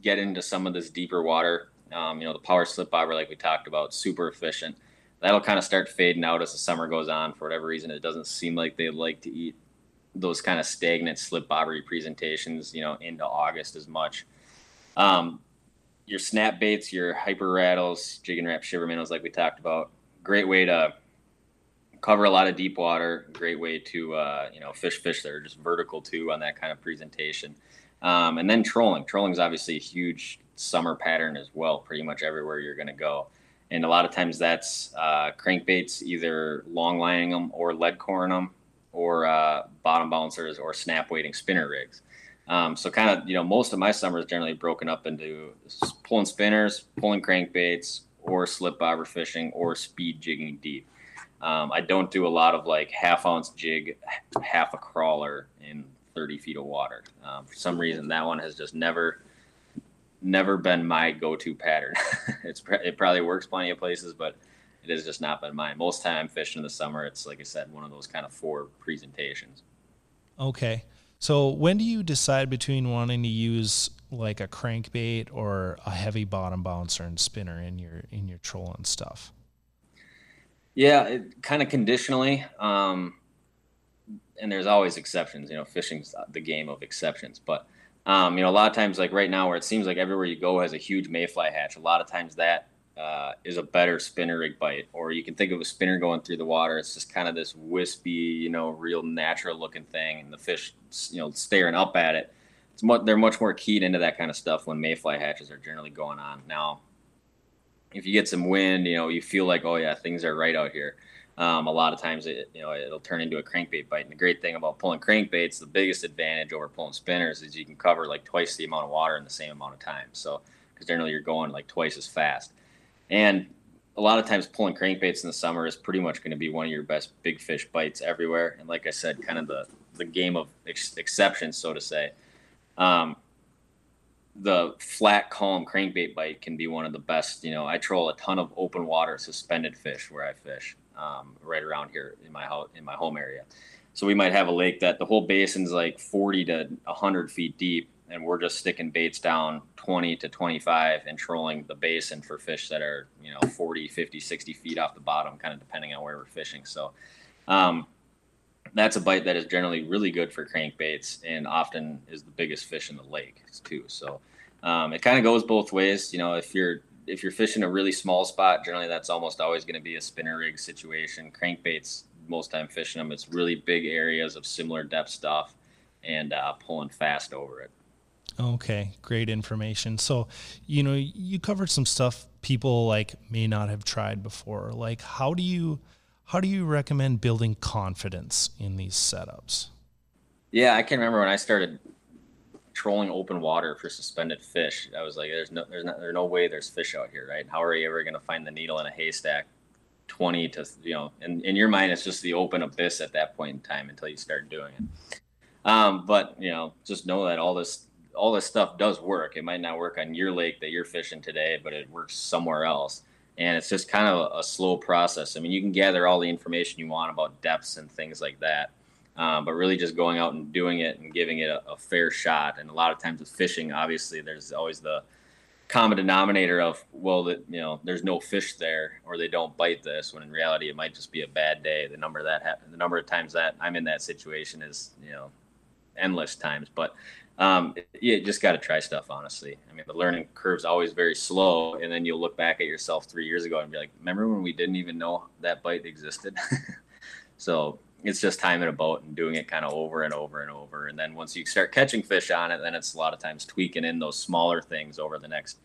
get into some of this deeper water, um, you know the power slip bobber like we talked about, super efficient. That'll kind of start fading out as the summer goes on. For whatever reason, it doesn't seem like they like to eat those kind of stagnant slip bobbery presentations, you know, into August as much. Um, your snap baits, your hyper rattles, Jigging Rap shiver minnows, like we talked about, great way to cover a lot of deep water. Great way to uh, you know fish fish that are just vertical too on that kind of presentation. Um, and then trolling. Trolling is obviously a huge summer pattern as well. Pretty much everywhere you're going to go, and a lot of times that's uh, crankbaits, either long lining them or lead coring them or uh, bottom bouncers or snap weighting spinner rigs. Um, so kind of, you know, most of my summer is generally broken up into pulling spinners, pulling crankbaits, or slip bobber fishing, or speed jigging deep. Um, I don't do a lot of like half ounce jig, half a crawler in 30 feet of water. Um, for some reason, that one has just never, never been my go-to pattern. it's it probably works plenty of places, but it has just not been mine. Most time I'm fishing in the summer, it's like I said, one of those kind of four presentations. Okay. So when do you decide between wanting to use like a crankbait or a heavy bottom bouncer and spinner in your in your trolling stuff? Yeah, it, kind of conditionally. Um, and there's always exceptions. You know, fishing's the game of exceptions. But um, you know, a lot of times, like right now, where it seems like everywhere you go has a huge mayfly hatch. A lot of times that uh, is a better spinner rig bite. Or you can think of a spinner going through the water. It's just kind of this wispy, you know, real natural looking thing, and the fish, you know, staring up at it. It's they're much more keyed into that kind of stuff when mayfly hatches are generally going on. Now, if you get some wind, you know, you feel like, oh yeah, things are right out here. Um, a lot of times, it you know, it'll turn into a crankbait bite. And the great thing about pulling crankbaits, the biggest advantage over pulling spinners is you can cover like twice the amount of water in the same amount of time. So, because generally you're going like twice as fast. And a lot of times pulling crankbaits in the summer is pretty much going to be one of your best big fish bites everywhere. And like I said, kind of the, the game of ex- exceptions, so to say. Um, the flat, calm crankbait bite can be one of the best. You know, I troll a ton of open water suspended fish where I fish um, right around here in my house, in my home area. So we might have a lake that the whole basin's like 40 to 100 feet deep, and we're just sticking baits down 20 to 25 and trolling the basin for fish that are you know 40 50 60 feet off the bottom kind of depending on where we're fishing. So um, that's a bite that is generally really good for crankbaits and often is the biggest fish in the lake too. So um, it kind of goes both ways. You know if you're if you're fishing a really small spot generally that's almost always going to be a spinner rig situation crankbaits most time fishing them it's really big areas of similar depth stuff and uh, pulling fast over it Okay, great information. So, you know, you covered some stuff people like may not have tried before. Like how do you how do you recommend building confidence in these setups? Yeah, I can remember when I started trolling open water for suspended fish. I was like, "There's no, there's not, there's no way there's fish out here, right? How are you ever going to find the needle in a haystack? Twenty to you know, in in your mind, it's just the open abyss at that point in time until you start doing it. Um, but you know, just know that all this all this stuff does work. It might not work on your lake that you're fishing today, but it works somewhere else. And it's just kind of a, a slow process. I mean, you can gather all the information you want about depths and things like that, um, but really just going out and doing it and giving it a, a fair shot. And a lot of times with fishing, obviously, there's always the common denominator of well that you know there's no fish there or they don't bite this when in reality it might just be a bad day the number that happen the number of times that i'm in that situation is you know endless times but um, you just got to try stuff, honestly. I mean, the learning curve's always very slow, and then you'll look back at yourself three years ago and be like, "Remember when we didn't even know that bite existed?" so it's just timing a boat and doing it kind of over and over and over, and then once you start catching fish on it, then it's a lot of times tweaking in those smaller things over the next,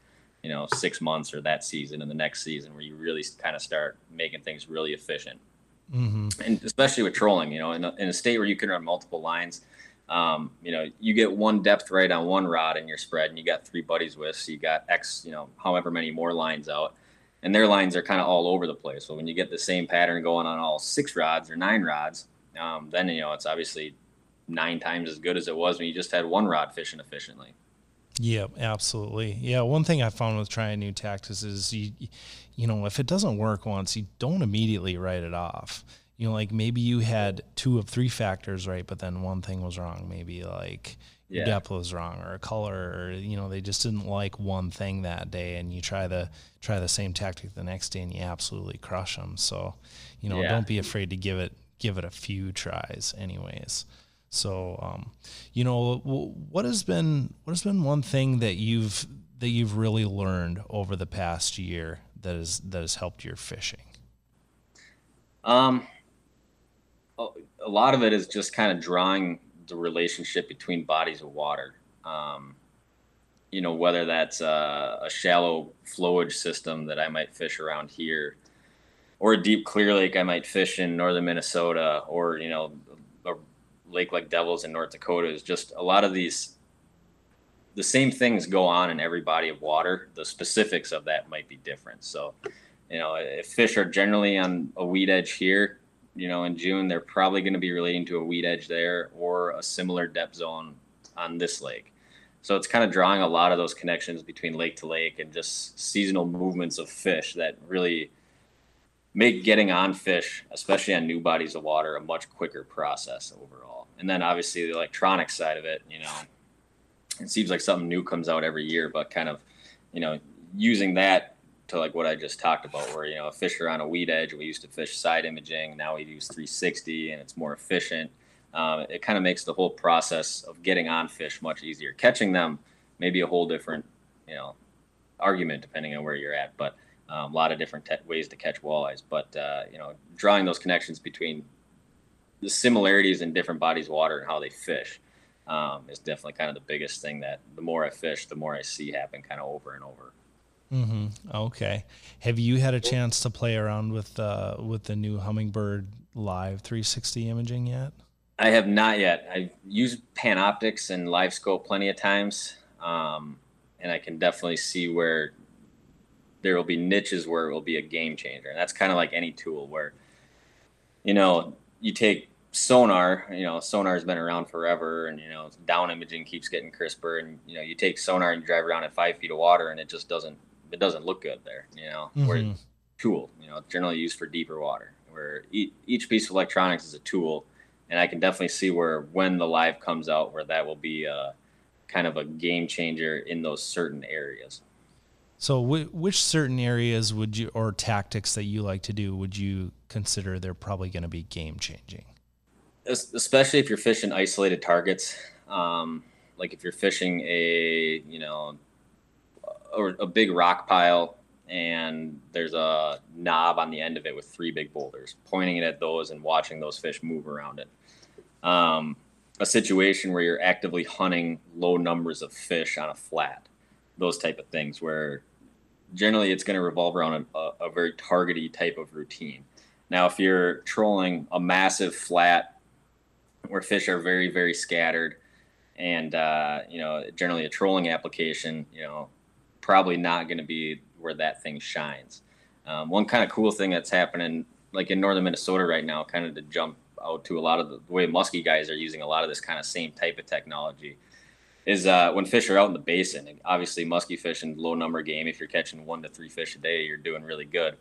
you know, six months or that season and the next season, where you really kind of start making things really efficient. Mm-hmm. And especially with trolling, you know, in a, in a state where you can run multiple lines um, you know, you get one depth right on one rod in your spread, and you got three buddies with, so you got X, you know, however many more lines out, and their lines are kind of all over the place. So when you get the same pattern going on all six rods or nine rods, um, then you know it's obviously nine times as good as it was when you just had one rod fishing efficiently. Yeah, absolutely. Yeah, one thing I found with trying new tactics is you, you know, if it doesn't work once, you don't immediately write it off you know, like maybe you had two of three factors right, but then one thing was wrong. Maybe like yeah. depth was wrong or a color, or you know, they just didn't like one thing that day, and you try the try the same tactic the next day, and you absolutely crush them. So, you know, yeah. don't be afraid to give it give it a few tries, anyways. So, um, you know, what has been what has been one thing that you've that you've really learned over the past year that is that has helped your fishing? Um, a lot of it is just kind of drawing the relationship between bodies of water. Um, you know, whether that's a, a, shallow flowage system that I might fish around here, or a deep clear lake I might fish in northern Minnesota, or you know, a lake like Devils in North Dakota is just a lot of these. The same things go on in every body of water. The specifics of that might be different. So, you know, if fish are generally on a weed edge here, you know, in June, they're probably going to be relating to a weed edge there or a similar depth zone on this lake. So it's kind of drawing a lot of those connections between lake to lake and just seasonal movements of fish that really make getting on fish, especially on new bodies of water, a much quicker process overall. And then obviously the electronic side of it, you know, it seems like something new comes out every year, but kind of, you know, using that to like what I just talked about, where you know, a fish are on a weed edge. We used to fish side imaging. Now we use 360, and it's more efficient. Um, it kind of makes the whole process of getting on fish much easier. Catching them, maybe a whole different, you know, argument depending on where you're at. But um, a lot of different te- ways to catch walleyes. But uh, you know, drawing those connections between the similarities in different bodies of water and how they fish um, is definitely kind of the biggest thing that the more I fish, the more I see happen kind of over and over. Mm-hmm. Okay. Have you had a chance to play around with uh, with the new Humminbird Live 360 imaging yet? I have not yet. I've used Panoptix and Live Scope plenty of times, um, and I can definitely see where there will be niches where it will be a game changer. And that's kind of like any tool where, you know, you take sonar, you know, sonar has been around forever and, you know, down imaging keeps getting crisper. And, you know, you take sonar and you drive around at five feet of water and it just doesn't, it doesn't look good there, you know, mm-hmm. where tool, you know, generally used for deeper water where each piece of electronics is a tool. And I can definitely see where when the live comes out, where that will be a, kind of a game changer in those certain areas. So, which certain areas would you, or tactics that you like to do, would you consider they're probably going to be game changing? Especially if you're fishing isolated targets, um, like if you're fishing a, you know, or a big rock pile and there's a knob on the end of it with three big boulders, pointing it at those and watching those fish move around it. Um, a situation where you're actively hunting low numbers of fish on a flat those type of things where generally it's going to revolve around a, a, very targety type of routine. Now, if you're trolling a massive flat where fish are very, very scattered, and uh, you know, generally a trolling application, you know, probably not going to be where that thing shines. Um, one kind of cool thing that's happening, like in northern Minnesota right now, kind of to jump out to a lot of the, the way muskie guys are using a lot of this kind of same type of technology is uh, when fish are out in the basin. Obviously, musky fishing, low number game. If you're catching one to three fish a day, you're doing really good.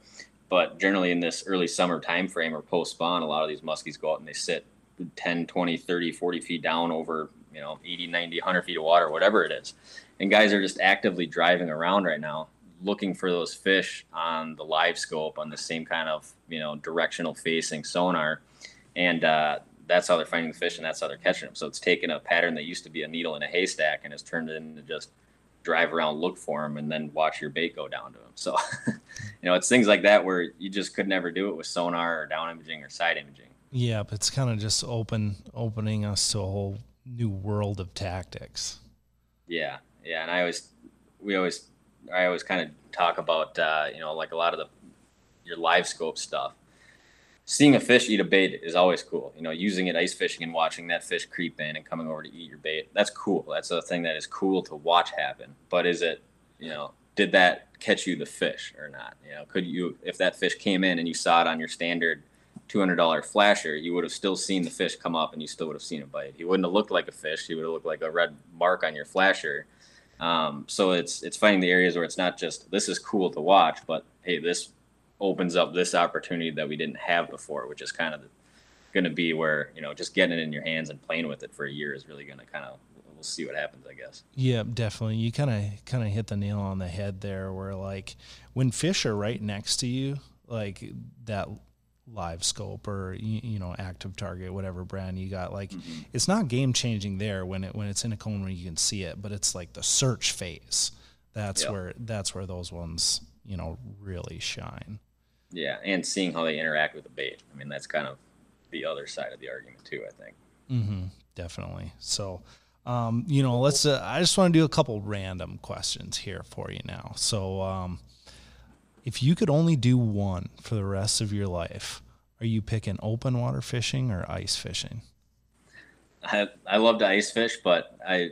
But generally, in this early summer time frame or post spawn, a lot of these muskies go out and they sit 10, 20, 30, 40 feet down over, you know, 80, 90, 100 feet of water, whatever it is. And guys are just actively driving around right now looking for those fish on the live scope on the same kind of, you know, directional facing sonar. And uh, that's how they're finding the fish and that's how they're catching them. So it's taken a pattern that used to be a needle in a haystack and has turned it into just drive around, look for them, and then watch your bait go down to them. So, you know, it's things like that where you just could never do it with sonar or down imaging or side imaging. Yeah, but it's kind of just open opening us to a whole new world of tactics. Yeah, yeah, and I always, we always, I always kind of talk about, uh, you know, like a lot of the your live scope stuff seeing a fish eat a bait is always cool. You know, using it ice fishing and watching that fish creep in and coming over to eat your bait. That's cool. That's a thing that is cool to watch happen. But is it, you know, did that catch you the fish or not? You know, could you, if that fish came in and you saw it on your standard $200 flasher, you would have still seen the fish come up and you still would have seen a bite. He wouldn't have looked like a fish. He would have looked like a red mark on your flasher. Um, so it's it's finding the areas where it's not just this is cool to watch, but hey, this opens up this opportunity that we didn't have before, which is kind of going to be where you know just getting it in your hands and playing with it for a year is really going to kind of we'll see what happens, I guess. Yeah, definitely. You kind of kind of hit the nail on the head there, where like when fish are right next to you, like that live scope or you, know active target whatever brand you got like mm-hmm. it's not game changing there when it when it's in a cone where you can see it but it's like the search phase that's yep. where that's where those ones you know really shine yeah, and seeing how they interact with the bait. I mean, that's kind of the other side of the argument too. I think. Mm-hmm, definitely. So, um, you know, let's. Uh, I just want to do a couple random questions here for you now. So, um, if you could only do one for the rest of your life, are you picking open water fishing or ice fishing? I I love to ice fish, but I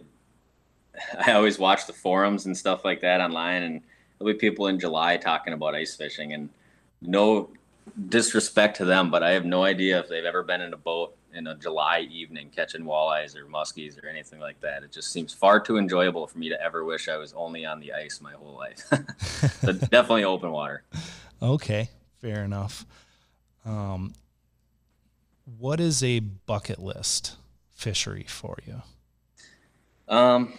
I always watch the forums and stuff like that online, and there'll be people in July talking about ice fishing, and no disrespect to them, but I have no idea if they've ever been in a boat in a July evening catching walleyes or muskies or anything like that. It just seems far too enjoyable for me to ever wish I was only on the ice my whole life. so definitely open water. Okay, fair enough. Um, what is a bucket list fishery for you? Um,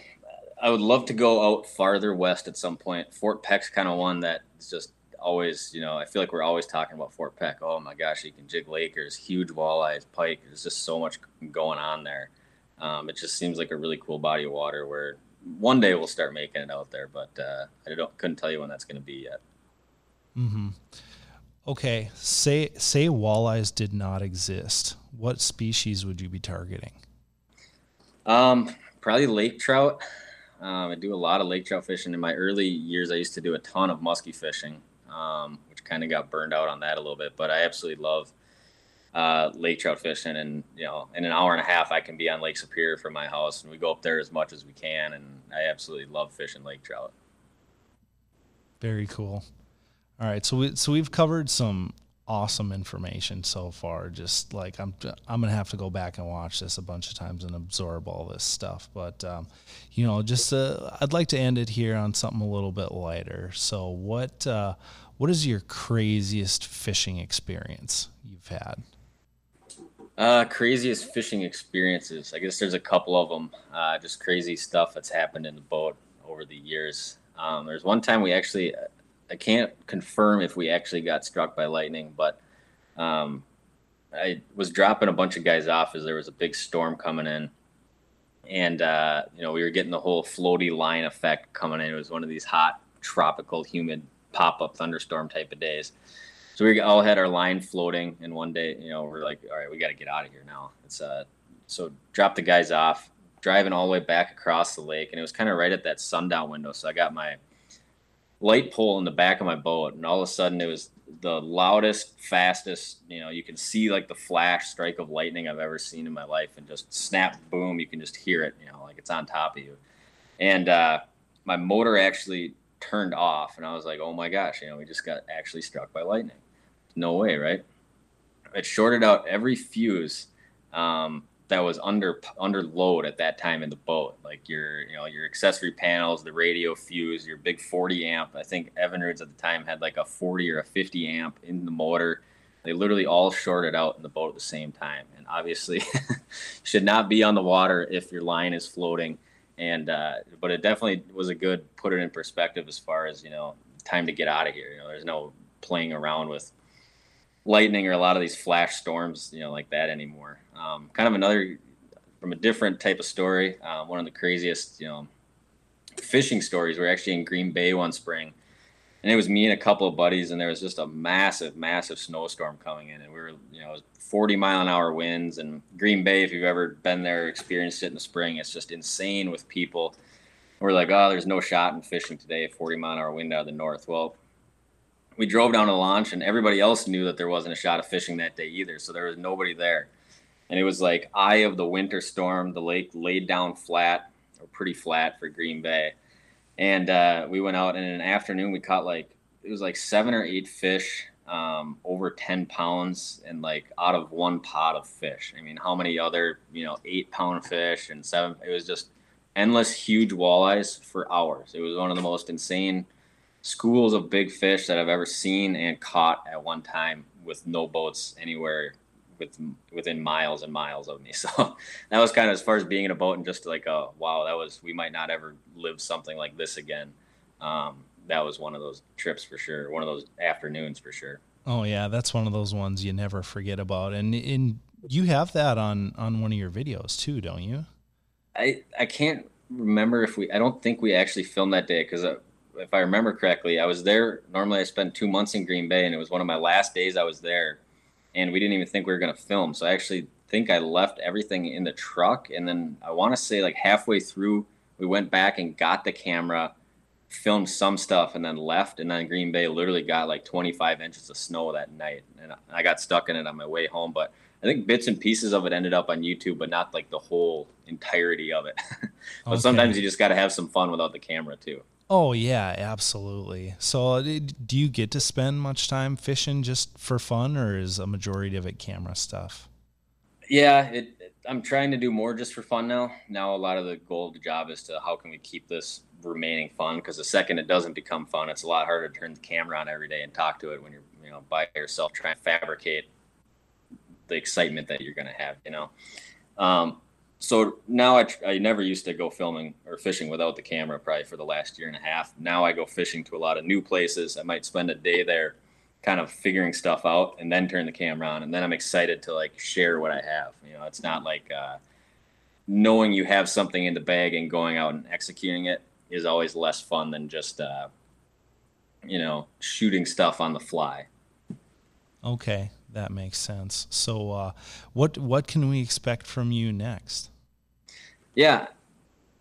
I would love to go out farther west at some point. Fort Peck's kind of one that's just always, you know, I feel like we're always talking about Fort Peck. Oh my gosh, you can jig Lakers, huge walleyes, pike. There's just so much going on there. Um, it just seems like a really cool body of water where one day we'll start making it out there, but uh, I don't couldn't tell you when that's going to be yet. Mm-hmm. Okay, say say walleyes did not exist. What species would you be targeting? Um, probably lake trout. Um, I do a lot of lake trout fishing. In my early years, I used to do a ton of musky fishing, um, which kind of got burned out on that a little bit. But I absolutely love uh, lake trout fishing, and you know, in an hour and a half, I can be on Lake Superior from my house, and we go up there as much as we can. And I absolutely love fishing lake trout. Very cool. All right, so we so we've covered some awesome information so far. Just like I'm, I'm gonna have to go back and watch this a bunch of times and absorb all this stuff. But um, you know, just uh, I'd like to end it here on something a little bit lighter. So, what uh, what is your craziest fishing experience you've had? Uh, craziest fishing experiences. I guess there's a couple of them. Uh, just crazy stuff that's happened in the boat over the years. Um, there's one time we actually I can't confirm if we actually got struck by lightning, but um, I was dropping a bunch of guys off as there was a big storm coming in, and uh, you know we were getting the whole floaty line effect coming in. It was one of these hot, tropical, humid pop-up thunderstorm type of days. So we all had our line floating, and one day, you know, we're like, all right, we got to get out of here now. It's uh, so drop the guys off, driving all the way back across the lake, and it was kind of right at that sundown window. So I got my light pole in the back of my boat, and all of a sudden it was the loudest, fastest. You know, you can see like the flash strike of lightning I've ever seen in my life, and just snap, boom, you can just hear it. You know, like it's on top of you. And uh, my motor actually turned off, and I was like, "Oh my gosh!" You know, we just got actually struck by lightning. No way, right? It shorted out every fuse. Um, that was under under load at that time in the boat. Like your you know your accessory panels, the radio fuse, your big 40 amp. I think Evinrude's at the time had like a 40 or a 50 amp in the motor. They literally all shorted out in the boat at the same time. And obviously, should not be on the water if your line is floating. And uh, but it definitely was a good put it in perspective as far as you know time to get out of here. You know, there's no playing around with lightning or a lot of these flash storms, you know, like that anymore. Um, kind of another from a different type of story. Uh, one of the craziest, you know, fishing stories. We are actually in Green Bay one spring, and it was me and a couple of buddies, and there was just a massive, massive snowstorm coming in, and we were, you know, 40 mile an hour winds. And Green Bay, if you've ever been there, experienced it in the spring, it's just insane with people. We're like, oh, there's no shot in fishing today, 40 mile an hour wind out of the north. Well, we drove down to launch and everybody else knew that there wasn't a shot of fishing that day either so there was nobody there and it was like eye of the winter storm the lake laid down flat or pretty flat for green bay and uh, we went out and in an afternoon we caught like it was like seven or eight fish um, over 10 pounds and like out of one pot of fish. I mean how many other you know eight pound fish and seven it was just endless huge walleyes for hours. It was one of the most insane schools of big fish that I've ever seen and caught at one time with no boats anywhere with within miles and miles of me. So that was kind of as far as being in a boat and just like, oh wow, that was we might not ever live something like this again. Um, that was one of those trips for sure. One of those afternoons for sure. Oh yeah, that's one of those ones you never forget about, and in you have that on on one of your videos too, don't you? I I can't remember if we. I don't think we actually filmed that day because uh, if I remember correctly, I was there. Normally, I spent two months in Green Bay, and it was one of my last days I was there. And we didn't even think we were going to film. So I actually think I left everything in the truck. And then I want to say, like halfway through, we went back and got the camera, filmed some stuff, and then left. And then Green Bay literally got like 25 inches of snow that night. And I got stuck in it on my way home. But I think bits and pieces of it ended up on YouTube, but not like the whole entirety of it. but okay. sometimes you just got to have some fun without the camera, too. Oh yeah, absolutely. So, uh, do you get to spend much time fishing just for fun, or is a majority of it camera stuff? Yeah, it, I'm trying to do more just for fun now. Now, a lot of the goal of the job is to how can we keep this remaining fun? Because the second it doesn't become fun, it's a lot harder to turn the camera on every day and talk to it when you're you know by yourself trying to fabricate the excitement that you're going to have. You know, um, so now I, I never used to go filming or fishing without the camera probably for the last year and a half. Now I go fishing to a lot of new places. I might spend a day there kind of figuring stuff out and then turn the camera on and then I'm excited to like share what I have. You know, it's not like uh, knowing you have something in the bag and going out and executing it is always less fun than just uh, you know shooting stuff on the fly. Okay, that makes sense. So, uh, what what can we expect from you next? Yeah,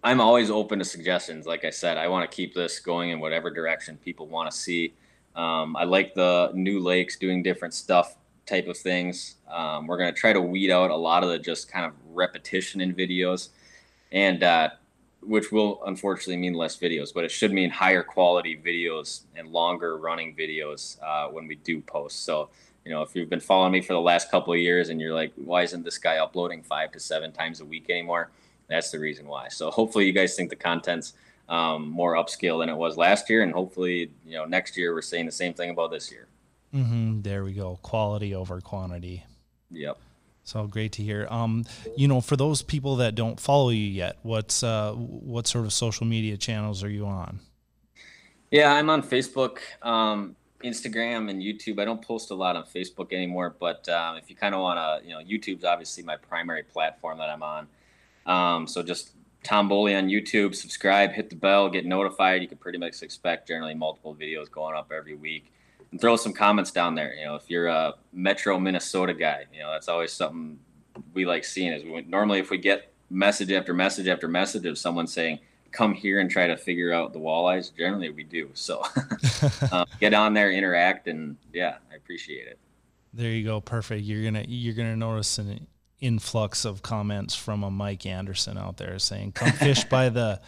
I'm always open to suggestions. Like I said, I want to keep this going in whatever direction people want to see. Um, I like the new lakes doing different stuff type of things. Um, we're going to try to weed out a lot of the just kind of repetition in videos, and uh, which will unfortunately mean less videos, but it should mean higher quality videos and longer running videos uh, when we do post. So, you know, if you've been following me for the last couple of years and you're like, why isn't this guy uploading five to seven times a week anymore? That's the reason why. So hopefully you guys think the content's um, more upscale than it was last year, and hopefully, you know, next year we're saying the same thing about this year. Mm-hmm, there we go. Quality over quantity. Yep. So great to hear. Um, you know, for those people that don't follow you yet, what's uh, what sort of social media channels are you on? Yeah, I'm on Facebook, um, Instagram, and YouTube. I don't post a lot on Facebook anymore, but um, if you kind of want to, you know, YouTube's obviously my primary platform that I'm on. Um, so just Tom Boley on YouTube, subscribe, hit the bell, get notified. You can pretty much expect generally multiple videos going up every week. And throw some comments down there. You know, if you're a Metro Minnesota guy, you know that's always something we like seeing. Is we, normally if we get message after message after message of someone saying, "Come here and try to figure out the walleyes," generally we do. So um, get on there, interact, and yeah, I appreciate it. There you go, perfect. You're gonna you're gonna notice an influx of comments from a Mike Anderson out there saying, "Come fish by the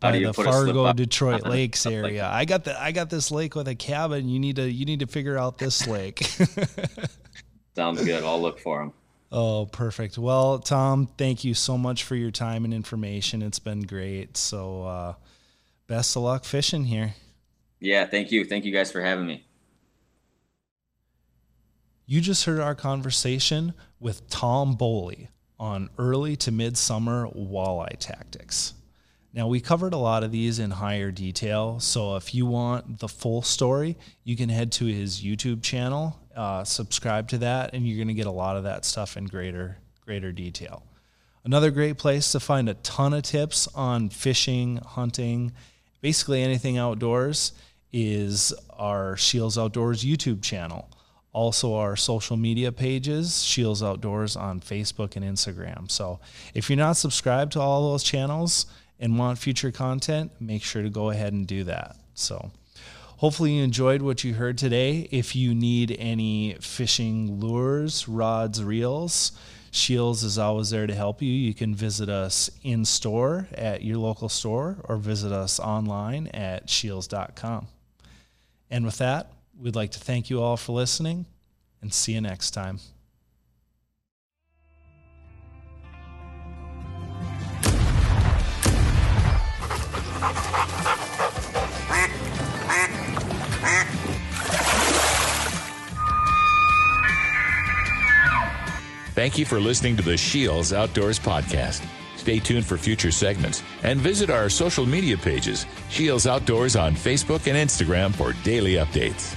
by the Fargo Detroit Lakes area. I got the I got this lake with a cabin. You need to you need to figure out this lake." Sounds good. I'll look for them. Oh, perfect. Well, Tom, thank you so much for your time and information. It's been great. So, uh, best of luck fishing here. Yeah, thank you. Thank you guys for having me. You just heard our conversation with Tom Boley on early to midsummer walleye tactics. Now, we covered a lot of these in higher detail. So, if you want the full story, you can head to his YouTube channel, uh, subscribe to that, and you're going to get a lot of that stuff in greater, greater detail. Another great place to find a ton of tips on fishing, hunting, basically anything outdoors is our Scheels Outdoors YouTube channel also our social media pages, Scheels Outdoors on Facebook and Instagram. So if you're not subscribed to all those channels and want future content, make sure to go ahead and do that. So hopefully you enjoyed what you heard today. If you need any fishing lures, rods, reels, Scheels is always there to help you. You can visit us in store at your local store or visit us online at scheels.com. And with that, We'd like to thank you all for listening and see you next time. Thank you for listening to the Scheels Outdoors Podcast. Stay tuned for future segments and visit our social media pages, Scheels Outdoors on Facebook and Instagram for daily updates.